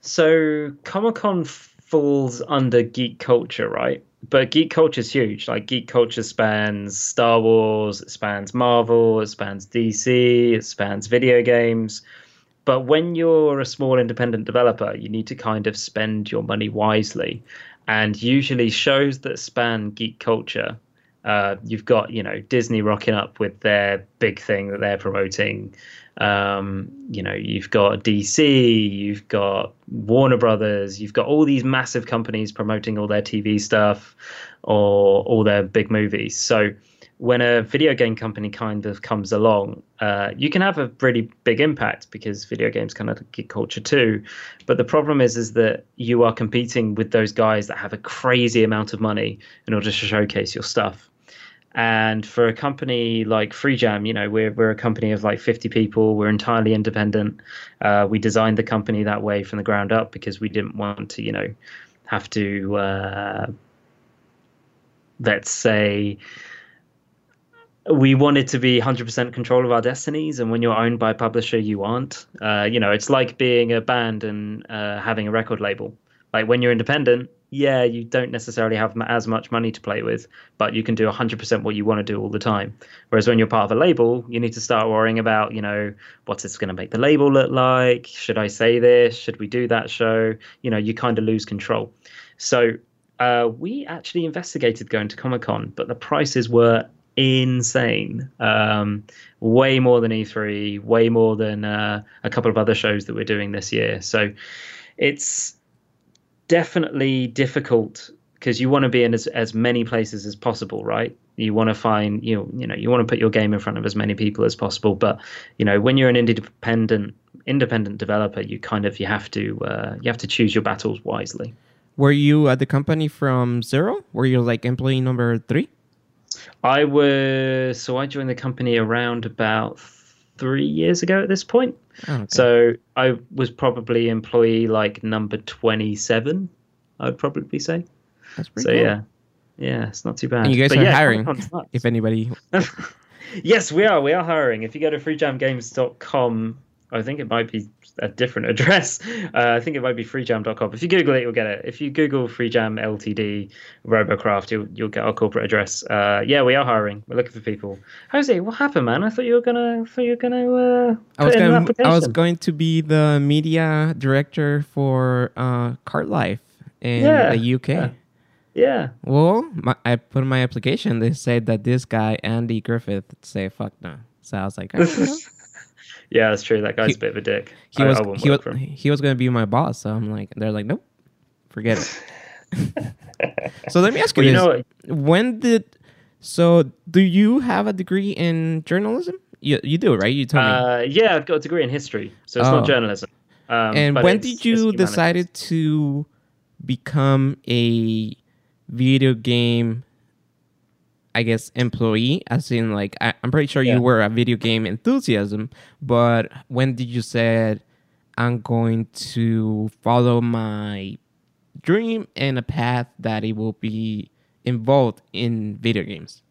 So Comic Con falls under geek culture, right? But geek culture is huge. Like geek culture spans Star Wars, it spans Marvel, it spans DC, it spans video games. But when you're a small independent developer, you need to kind of spend your money wisely. And usually, shows that span geek culture, uh, you've got you know Disney rocking up with their big thing that they're promoting. Um, you know, you've got DC, you've got Warner Brothers, you've got all these massive companies promoting all their TV stuff or all their big movies. So when a video game company kind of comes along, uh, you can have a really big impact because video games kind of geek culture too. But the problem is, is that you are competing with those guys that have a crazy amount of money in order to showcase your stuff. And for a company like FreeJam, you know, we're we're a company of like 50 people. We're entirely independent. Uh, we designed the company that way from the ground up because we didn't want to, you know, have to, uh, let's say, we wanted to be 100% control of our destinies. And when you're owned by a publisher, you aren't. Uh, you know, it's like being a band and uh, having a record label. Like when you're independent, yeah, you don't necessarily have as much money to play with, but you can do 100% what you want to do all the time. Whereas when you're part of a label, you need to start worrying about, you know, what's it's going to make the label look like? Should I say this? Should we do that show? You know, you kind of lose control. So uh, we actually investigated going to Comic Con, but the prices were insane. Um, way more than E3, way more than uh, a couple of other shows that we're doing this year. So it's definitely difficult because you want to be in as, as many places as possible, right? You want to find you you know you want to put your game in front of as many people as possible. But you know when you're an independent independent developer, you kind of you have to uh, you have to choose your battles wisely. Were you at the company from zero? Were you like employee number three? I was so I joined the company around about three years ago at this point. Oh, okay. So I was probably employee like number twenty seven. I'd probably say. That's pretty So cool. yeah, yeah, it's not too bad. And you guys But are yeah, hiring. [LAUGHS] If anybody, [LAUGHS] yes, we are. We are hiring. If you go to freejamgames.com, I think it might be a different [LAUGHS] address. Uh, I think it might be freejam.com. If you Google it, you'll get it. If you Google Freejam Ltd Robocraft, you'll you'll get our corporate address. Uh, yeah, we are hiring. We're looking for people. Jose, what happened, man? I thought you were gonna. I thought you were gonna. Uh, I was put in an going. I was going to be the media director for uh, Card Life in Yeah, the UK. yeah. Yeah. Well, my, I put in my application. They said that this guy Andy Griffith say fuck no. So I was like, "All right, well." Yeah, that's true. That guy's He- a bit of a dick. he I- was I he was work for him. he was going to be my boss. So I'm like, they're like, nope, forget it. [LAUGHS] so let me ask you Well, you this: know? When did so do you have a degree in journalism? You you do right? You told me. Uh, yeah, I've got a degree in history, so it's Oh. not journalism. Um, and when did you decided to become a video game I guess, employee, as in like I, am pretty sure Yeah. you were a video game enthusiasm, but when did you said I'm going to follow my dream and a path that it will be involved in video games?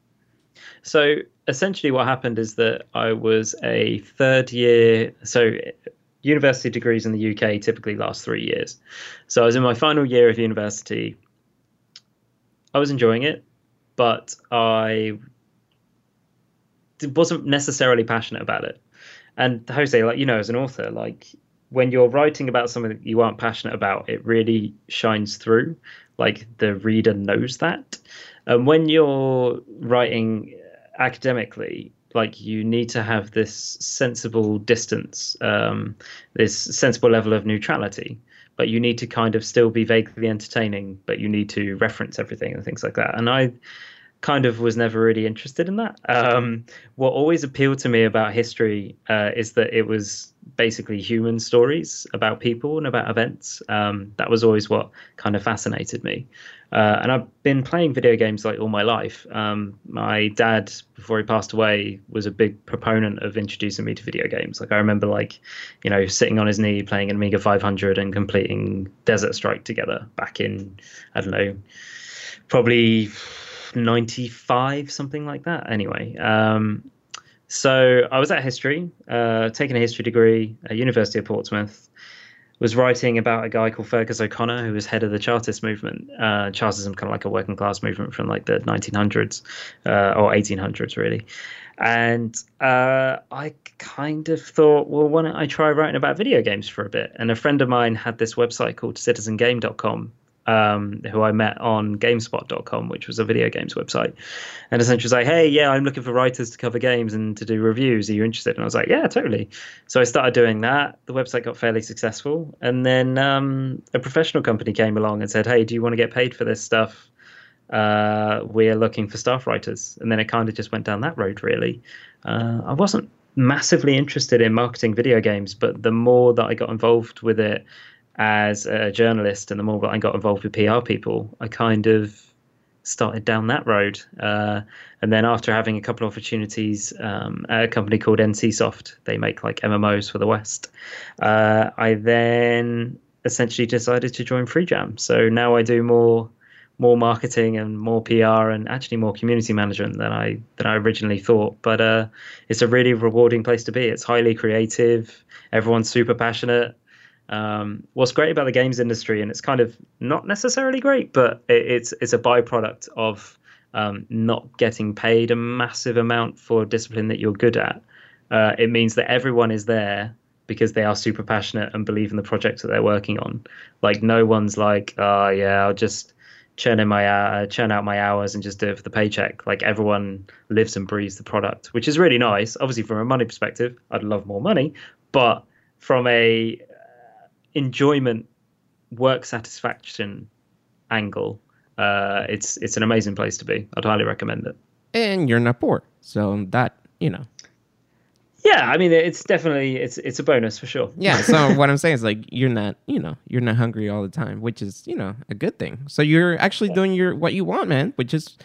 So essentially, what happened is that I was a third year. So university degrees in the UK typically last three years. So I was in my final year of university. I was enjoying it, but I wasn't necessarily passionate about it. And Jose, like you know, as an author, like when you're writing about something that you aren't passionate about, it really shines through. Like the reader knows that. And when you're writing academically, like you need to have this sensible distance, um, this sensible level of neutrality. But you need to kind of still be vaguely entertaining, but you need to reference everything and things like that. And I kind of was never really interested in that. Um, what always appealed to me about history uh, is that it was basically human stories about people and about events. Um, that was always what kind of fascinated me. Uh, and I've been playing video games like all my life. Um, my dad, before he passed away, was a big proponent of introducing me to video games. Like I remember, like you know, sitting on his knee playing an Amiga 500 and completing Desert Strike together back in I don't know, probably 95 something like that. Anyway um, so i was at history uh, taking a history degree at university of portsmouth. Was writing about a guy called feargus o'connor who was head of the chartist movement. Uh, chartism kind of like a working class movement from like the 1900s uh, or 1800s really. And uh, I kind of thought, well, why don't I try writing about video games for a bit? And a friend of mine had this website called citizengame.com, um, who I met on GameSpot.com, which was a video games website. And essentially was like, hey, yeah, I'm looking for writers to cover games and to do reviews. Are you interested? And I was like, yeah, totally. So I started doing that. The website got fairly successful. And then um, a professional company came along and said, hey, do you want to get paid for this stuff? Uh, we're looking for staff writers. And then it kind of just went down that road, really. Uh, I wasn't massively interested in marketing video games, but the more that I got involved with it, as a journalist and the more that I got involved with PR people, I kind of started down that road. Uh, and then after having a couple of opportunities um, at a company called NCSoft, they make like MMOs for the West, uh, I then essentially decided to join FreeJam. So now I do more more marketing and more PR and actually more community management than I than I originally thought. But uh, it's a really rewarding place to be. It's highly creative. Everyone's super passionate um, what's great about the games industry, and it's kind of not necessarily great, but it, it's it's a byproduct of um, not getting paid a massive amount for discipline that you're good at. Uh, it means that everyone is there because they are super passionate and believe in the projects that they're working on. Like no one's like, oh yeah, I'll just churn in my uh, churn out my hours and just do it for the paycheck. Like everyone lives and breathes the product, which is really nice. Obviously, from a money perspective, I'd love more money, but from a enjoyment, work satisfaction angle, uh, it's it's an amazing place to be. I'd highly recommend it. And you're not poor, so that you know. Yeah, I mean it's definitely it's it's a bonus for sure. Yeah. So [LAUGHS] what I'm saying is like you're not you know you're not hungry all the time, which is you know a good thing. So you're actually doing your what you want, man. Which is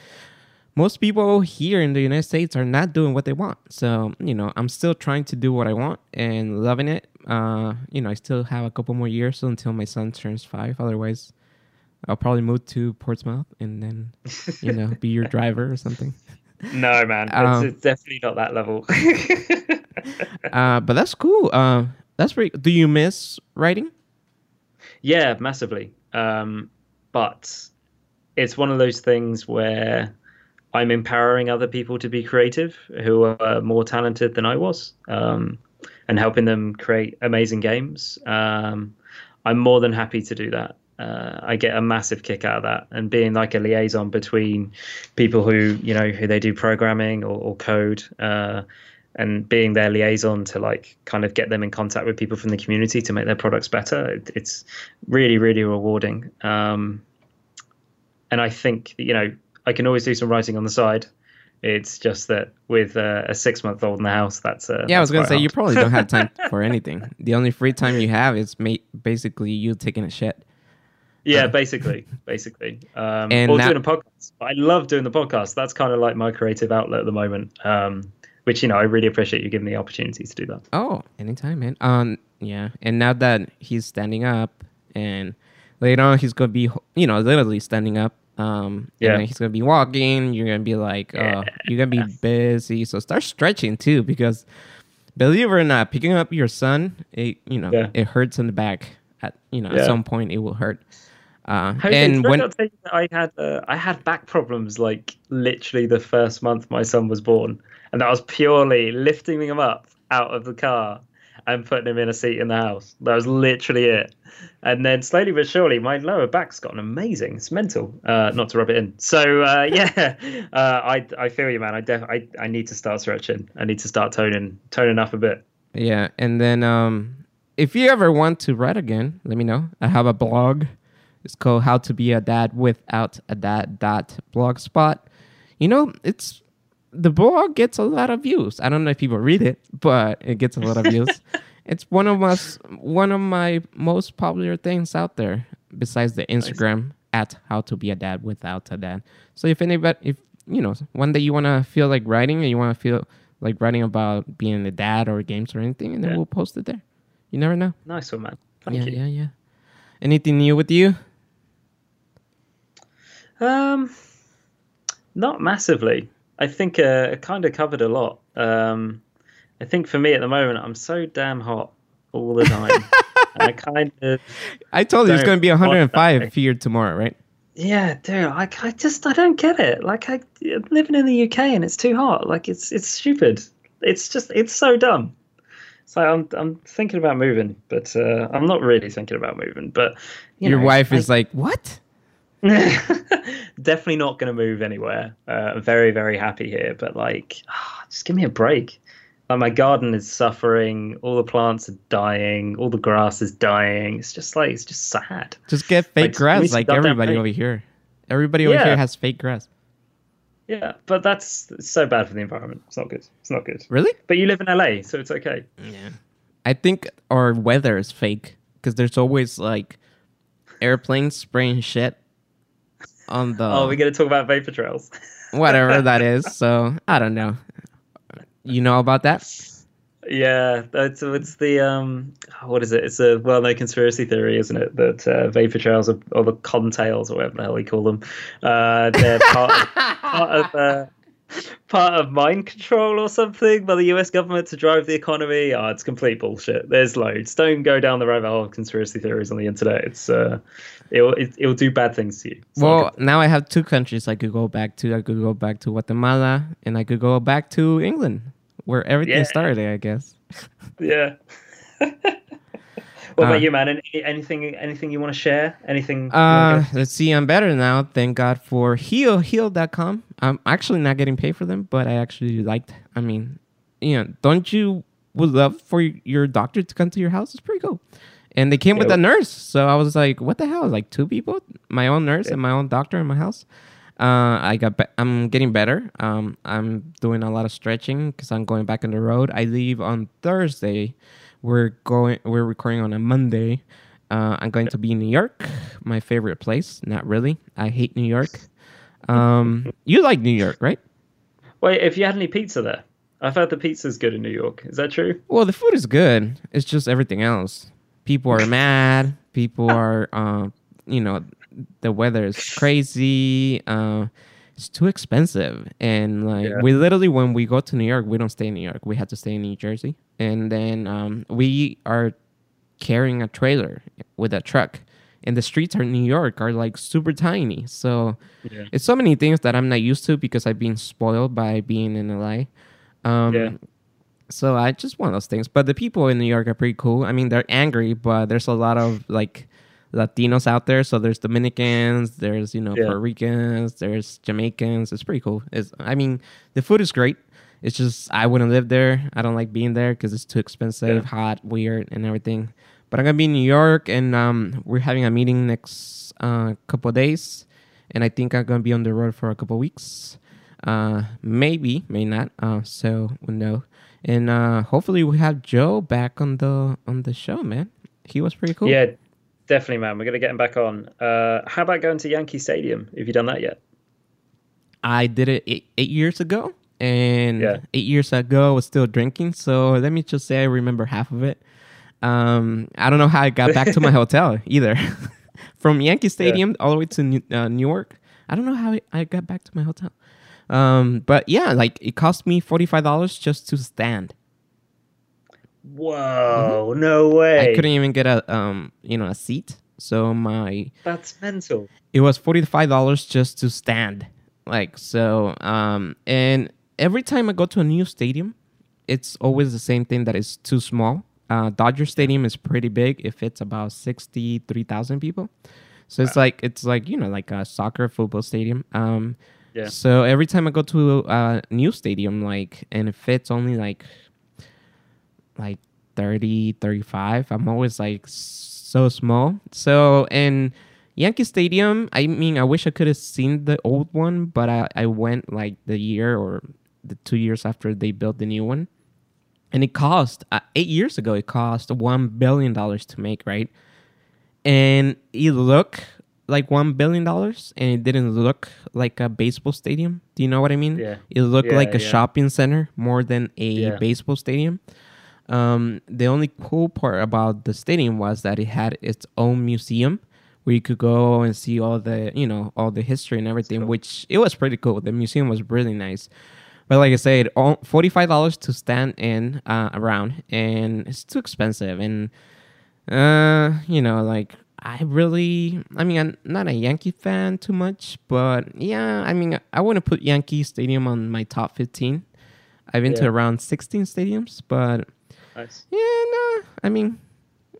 most people here in the United States are not doing what they want. So you know I'm still trying to do what I want and loving it. Uh, you know I still have a couple more years until my son turns five. Otherwise, I'll probably move to Portsmouth and then you know be your driver or something. [LAUGHS] No, man, it's, Um, it's definitely not that level. [LAUGHS] Uh, but that's cool. Uh, that's pretty. Do you miss writing? Yeah, massively. Um, but it's one of those things where I'm empowering other people to be creative who are more talented than I was um, and helping them create amazing games. Um, I'm more than happy to do that. Uh, I get a massive kick out of that and being like a liaison between people who, you know, who they do programming or, or code. Uh, and being their liaison to like kind of get them in contact with people from the community to make their products better it, it's really really rewarding um, and i think you know i can always do some writing on the side it's just that with uh, a six month old in the house that's uh, Yeah, I was gonna say you probably don't have time [LAUGHS] for anything. The only free time you have is ma- basically you taking a shit. Yeah, Uh, basically, basically. Um, And or that- doing a podcast. I love doing the podcast. That's kind of like my creative outlet at the moment. Um, which you know, I really appreciate you giving me the opportunity to do that. Oh, anytime, man. Um, yeah. And now that he's standing up, and later on he's gonna be, you know, literally standing up. Um, Yeah. And then he's gonna be walking. You're gonna be like, uh, you're gonna be busy. So start stretching too, because believe it or not, picking up your son, it you know, Yeah. it hurts in the back. At you know, Yeah. at some point it will hurt. Uh, and when not tell that I had uh, I had back problems like literally the first month my son was born, and that was purely lifting him up out of the car and putting him in a seat in the house. That was literally it. And then slowly but surely, my lower back's gotten amazing. It's mental. Uh, not to rub it in. So uh, [LAUGHS] yeah, uh, I I feel you, man. I def I, I need to start stretching. I need to start toning toning up a bit. Yeah, and then um, if you ever want to write again, let me know. I have a blog. It's called "How to Be a Dad Without a Dad." Dot blogspot. You know, it's the blog gets a lot of views. I don't know if people read it, but it gets a lot of views. [LAUGHS] it's one of my one of my most popular things out there, besides the Instagram at "How to Be a Dad Without a Dad." So if anybody, if you know, one day you want to feel like writing and you want to feel like writing about being a dad or games or anything, and then Yeah. we'll post it there. You never know. Nice one, man. Thank yeah, you. yeah, yeah. Anything new with you? Um, not massively. I think uh, I kind of covered a lot. Um, I think for me at the moment, I'm so damn hot all the time. [LAUGHS] and I kind of, I told you it's going to be 105 here tomorrow, right? yeah, dude. Like I just, I don't get it. Like I I'm living in the UK and it's too hot. Like it's, it's stupid. It's just, it's so dumb. So I'm, I'm thinking about moving, but uh, I'm not really thinking about moving. But you Your know, wife I- is like, "What?" [LAUGHS] Definitely not going to move anywhere. Uh, very, very happy here, but like, ah, just give me a break. Like my garden is suffering. All the plants are dying. All the grass is dying. It's just like it's just sad. Just get fake Like, grass like everybody over here. Everybody over Yeah. here has fake grass. Yeah, but that's it's so bad for the environment. It's not good. It's not good. Really? But you live in LA, so it's okay. Yeah. I think our weather is fake because there's always like airplanes spraying shit on the oh, we're gonna talk about vapor trails. [LAUGHS] whatever that is. So I don't know. You know about that? Yeah, that's it's the um, what is it? It's a well-known conspiracy theory, isn't it? That uh, vapor trails are, or the contrails or whatever the hell we call them, uh, they're part of, [LAUGHS] part of uh, part of mind control or something by the U.S. government to drive the economy. Oh, it's complete bullshit. There's loads. Don't go down the rabbit hole of conspiracy theories on the internet. It's uh, it'll it, it'll do bad things to you. It's Well, now I have two countries I could go back to. I could go back to Guatemala and I could go back to England, where everything Yeah. started, I guess. [LAUGHS] yeah. Uh, [LAUGHS] what about you, man? Any, anything anything you want to share? Anything? Uh, let's see. I'm better now. Thank God for heal heal.com. I'm actually not getting paid for them, but I actually liked. I mean, you know, don't you would love for your doctor to come to your house? It's pretty cool. And they came with a nurse, so I was like, "What the hell?" Like two people, my own nurse and my own doctor in my house. Uh, I got. Be- I'm getting better. Um, I'm doing a lot of stretching because I'm going back on the road. I leave on Thursday. We're going. We're recording on a Monday. Uh, I'm going to be in New York, my favorite place. Not really. I hate New York. Um, you like New York, right? Wait, if you had any pizza there, I've heard the pizza's good in New York. Is that true? Well, the food is good. It's just everything else. People are mad. People [LAUGHS] are, uh, you know, the weather is crazy. Uh, it's too expensive, and like Yeah. we literally, when we go to New York, we don't stay in New York. We have to stay in New Jersey, and then um, we are carrying a trailer with a truck. And the streets are in New York are like super tiny, so Yeah. it's so many things that I'm not used to because I've been spoiled by being in LA. Um, Yeah. So I just one of those things. But the people in New York are pretty cool. I mean, they're angry, but there's a lot of like Latinos out there. So there's Dominicans, there's you know Yeah. Puerto Ricans, there's Jamaicans. It's pretty cool. It's I mean, the food is great. It's just I wouldn't live there. I don't like being there because it's too expensive, Yeah. hot, weird, and everything. But I'm gonna be in New York, and um, we're having a meeting next uh, couple of days, and I think I'm gonna be on the road for a couple of weeks. Uh, maybe, may not. Uh, so we'll know. And uh, hopefully we have Joe back on the on the show, man. He was pretty cool. Yeah, definitely, man. We're gonna get him back on. Uh, how about going to Yankee Stadium? Have you done that yet? I did it eight, eight years ago, and Yeah. eight years ago I was still drinking. So let me just say I remember half of it. Um, I don't know how I got back to my [LAUGHS] hotel either. [LAUGHS] From Yankee Stadium all the way to New, uh, Newark, I don't know how I got back to my hotel. Um, but yeah, like it cost me forty five dollars just to stand. Whoa! No way. Mm-hmm. I couldn't even get a um, you know, a seat. So my That's mental. it was forty five dollars just to stand. Like so, um, and every time I go to a new stadium, it's always the same thing that is too small. Uh, Dodger Stadium is pretty big. If it's about sixty three thousand people, so it's like it's like you know like a soccer football stadium. Um, Yeah. So every time I go to a new stadium, like and it fits only like like 30 35 i'm always like so small so in yankee stadium i mean i wish i could have seen the old one but I, I went like the year or the two years after they built the new one and it cost uh, eight years ago it cost one billion dollars to make right and it looked like one billion dollars and it didn't look like a baseball stadium do you know what i mean Yeah. it looked Yeah, like a yeah. shopping center more than a Yeah. baseball stadium um, the only cool part about the stadium was that it had its own museum where you could go and see all the you know all the history and everything cool. which it was pretty cool the museum was really nice but like i said $45 to stand in uh, around and it's too expensive and uh you know like i really i mean i'm not a yankee fan too much but yeah i mean i want to put yankee stadium on my top 15 i've been to around 16 stadiums but Nice. yeah, no. I mean,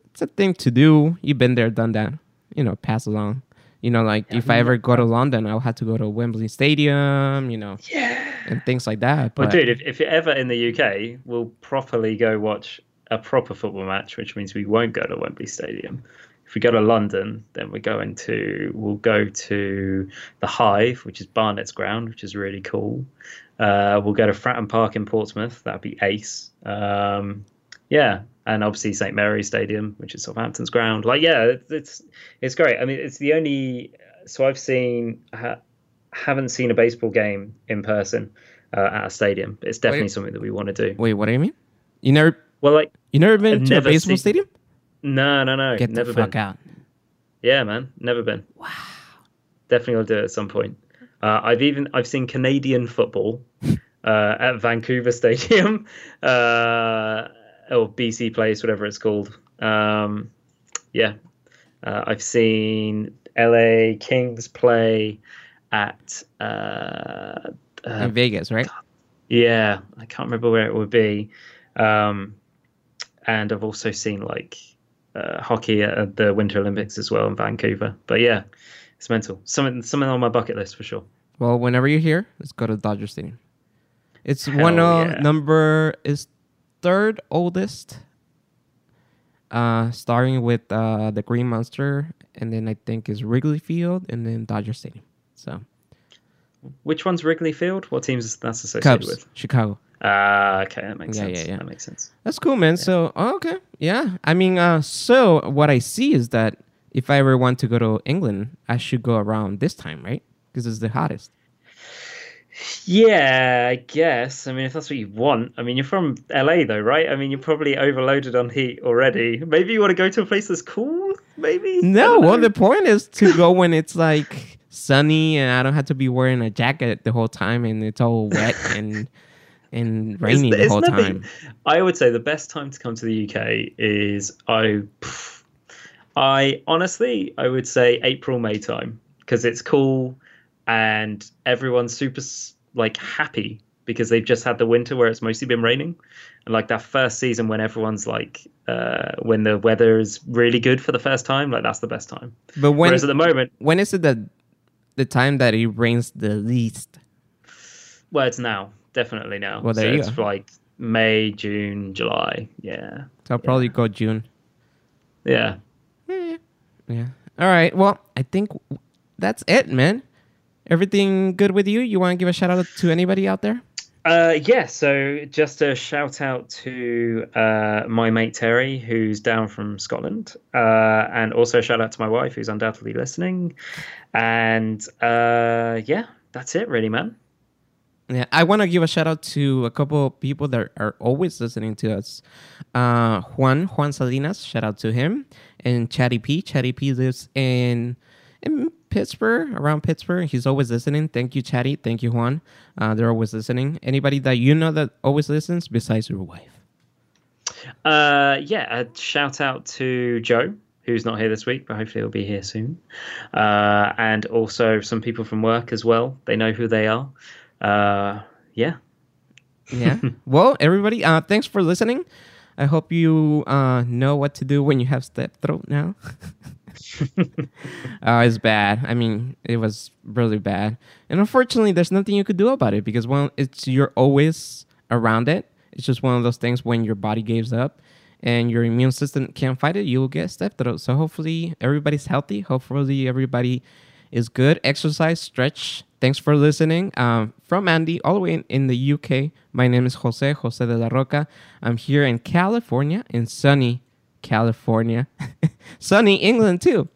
it's a thing to do. You've been there, done that. You know, pass along. You know, like if I ever go to London, I'll have to go to Wembley Stadium. You know, Yeah. and things like that. Well, But dude, if, if you're ever in the UK, we'll properly go watch a proper football match, which means we won't go to Wembley Stadium. If we go to London, then we're going to we'll go to the Hive, which is Barnet's ground, which is really cool. Uh, we'll go to Fratton Park in Portsmouth. That'd be ace. Um, yeah, and obviously St Mary's Stadium, which is Southampton's ground. Like, yeah, it's it's, it's great. I mean, it's the only. So I've seen ha, haven't seen a baseball game in person uh, at a stadium. It's definitely Wait. something that we want to do. wait, what do you mean? You never, Well, like, you never been I've to a baseball seen- stadium? no, no, no, Get never the fuck been. out. Yeah, man, never been. Wow. Definitely I'll do it at some point. Uh, I've even I've seen Canadian football uh, at Vancouver [LAUGHS] Stadium uh, or BC Place, whatever it's called. Um, yeah, uh, I've seen LA Kings play at uh, uh, In Vegas, right? yeah, I can't remember where it would be. Um, and I've also seen like uh, hockey at the Winter Olympics as well in Vancouver. But yeah, it's mental. Something something on my bucket list for sure. Well, whenever you're here, let's go to Dodger Stadium. It's Hell one of yeah. number is third oldest. Uh, starting with uh the Green Monster, and then I think is Wrigley Field, and then Dodger Stadium. So Which one's Wrigley Field? What teams is that's associated Cubs, with? Chicago. Ah, okay, that makes Yeah, sense. yeah, yeah. That makes sense. That's cool, man. So oh, okay, yeah. I mean, uh, so what I see is that if I ever want to go to England, I should go around this time, right? Because it's the hottest. Yeah, I guess. I mean, if that's what you want. I mean, you're from LA though, right? I mean, you're probably overloaded on heat already. Maybe you want to go to a place that's cool. Maybe. No, well, the point is to go when it's like sunny and I don't have to be wearing a jacket the whole time and it's all wet and and [LAUGHS] It's- raining the it's whole never- time. I would say the best time to come to the UK is I, I honestly I would say April May time because it's cool and everyone's super like happy because they've just had the winter where it's mostly been raining and like that first season when everyone's like uh, when the weather is really good for the first time like that's the best time. But when Whereas at the moment, when is it that the time that it rains the least? well, it's now definitely now. Well, there so you it's go. like May, June, July. Yeah, So I'll probably go June. yeah. Yeah. All right. Well, I think that's it, man. Everything good with you? You want to give a shout out to anybody out there? Uh, yeah, so just a shout out to uh, my mate Terry, who's down from Scotland, uh, and also a shout out to my wife, who's undoubtedly listening. And uh, yeah, that's it, really, man. Yeah, I want to give a shout out to a couple of people that are always listening to us. Uh, Juan Juan Salinas, shout out to him, and Chatty P. Chatty P lives in in Pittsburgh, around Pittsburgh. He's always listening. Thank you, Chatty. Thank you, Juan. Uh, they're always listening. Anybody that you know that always listens besides your wife? Uh, yeah, a shout out to Joe, who's not here this week, but hopefully he'll be here soon. Uh, and also some people from work as well. They know who they are. Uh, yeah. Yeah. [LAUGHS] well, everybody, uh, thanks for listening. I hope you uh, know what to do when you have strep throat now. [LAUGHS] uh, [LAUGHS] it's bad. I mean, it was really bad, and unfortunately, there's nothing you could do about it because well, it's you're always around it. It's just one of those things when your body gives up and your immune system can't fight it, you will get strep throat. So hopefully, everybody's healthy. Hopefully, everybody is good. Exercise, stretch. Thanks for listening. Um, from Andy, all the way in, in, the UK. My name is Jose Jose de la Roca. I'm here in California, in sunny California, [LAUGHS] sunny England too.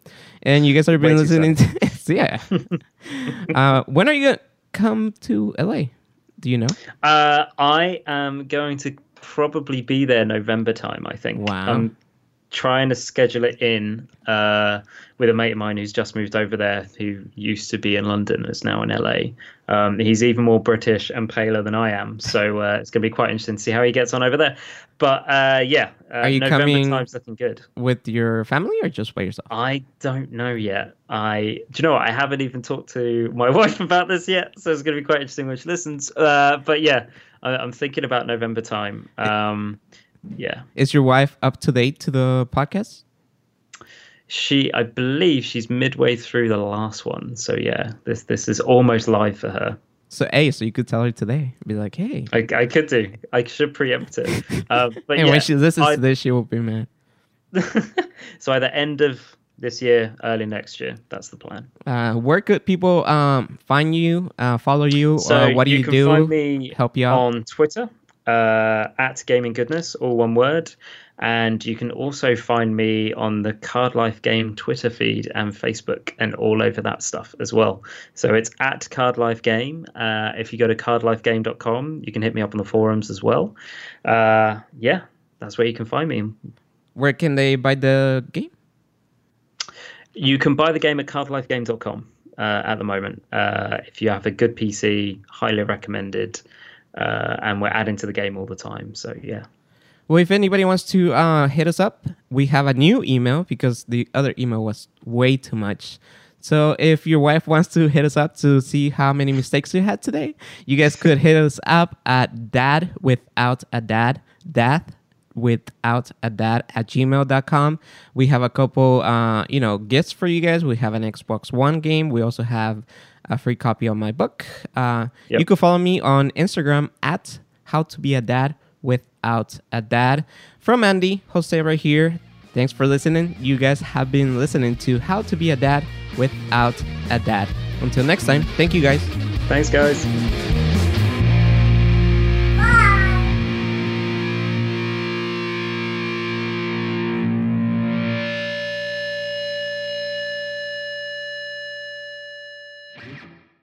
And you guys have been listening to [LAUGHS] yeah. [LAUGHS] uh, when are you gonna come to LA? Do you know? Uh, I am going to probably be there November time. I think. Wow. I'm trying to schedule it in uh, with a mate of mine who's just moved over there, who used to be in London, is now in LA. Um, he's even more British and paler than I am, so uh, it's going to be quite interesting to see how he gets on over there. But uh, yeah, uh, are you November coming time's looking good with your family or just by yourself? I don't know yet. I do you know what? I haven't even talked to my [LAUGHS] wife about this yet, so it's going to be quite interesting when she listens. Uh, but yeah, I, am thinking about November time. Um, yeah. Is your wife up to date to the podcast? She, I believe, she's midway through the last one. So yeah, this this is almost live for her. So hey, so you could tell her today, be like, hey, I, I could do. I should preempt it. Uh, [LAUGHS] but and yeah, when she listens I, to this, she will be mad. [LAUGHS] so either end of this year, early next year. That's the plan. Uh, where could people um, find you, uh, follow you? So uh, what do you, you, can do? Find me help you out on Twitter uh, at Gaming Goodness, all one word. And you can also find me on the Card Life Game Twitter feed and Facebook and all over that stuff as well. So it's at Card Life Game. Uh, if you go to cardlifegame.com, you can hit me up on the forums as well. Uh, yeah, that's where you can find me. Where can they buy the game? You can buy the game at cardlifegame.com uh, at the moment. Uh, if you have a good PC, highly recommended. Uh, and we're adding to the game all the time. So yeah. Well, if anybody wants to uh, hit us up, we have a new email because the other email was way too much. So if your wife wants to hit us up to see how many mistakes you had today, you guys could hit us up at dad without a dad, dad without a dad at gmail.com. We have a couple, uh, you know, gifts for you guys. We have an Xbox One game. We also have a free copy of my book. Uh, Yep. You can follow me on Instagram at how to be a dad without a dad. From Andy, Jose right here. Thanks for listening. You guys have been listening to How to Be a Dad Without a Dad. Until next time, thank you guys. Thanks, guys.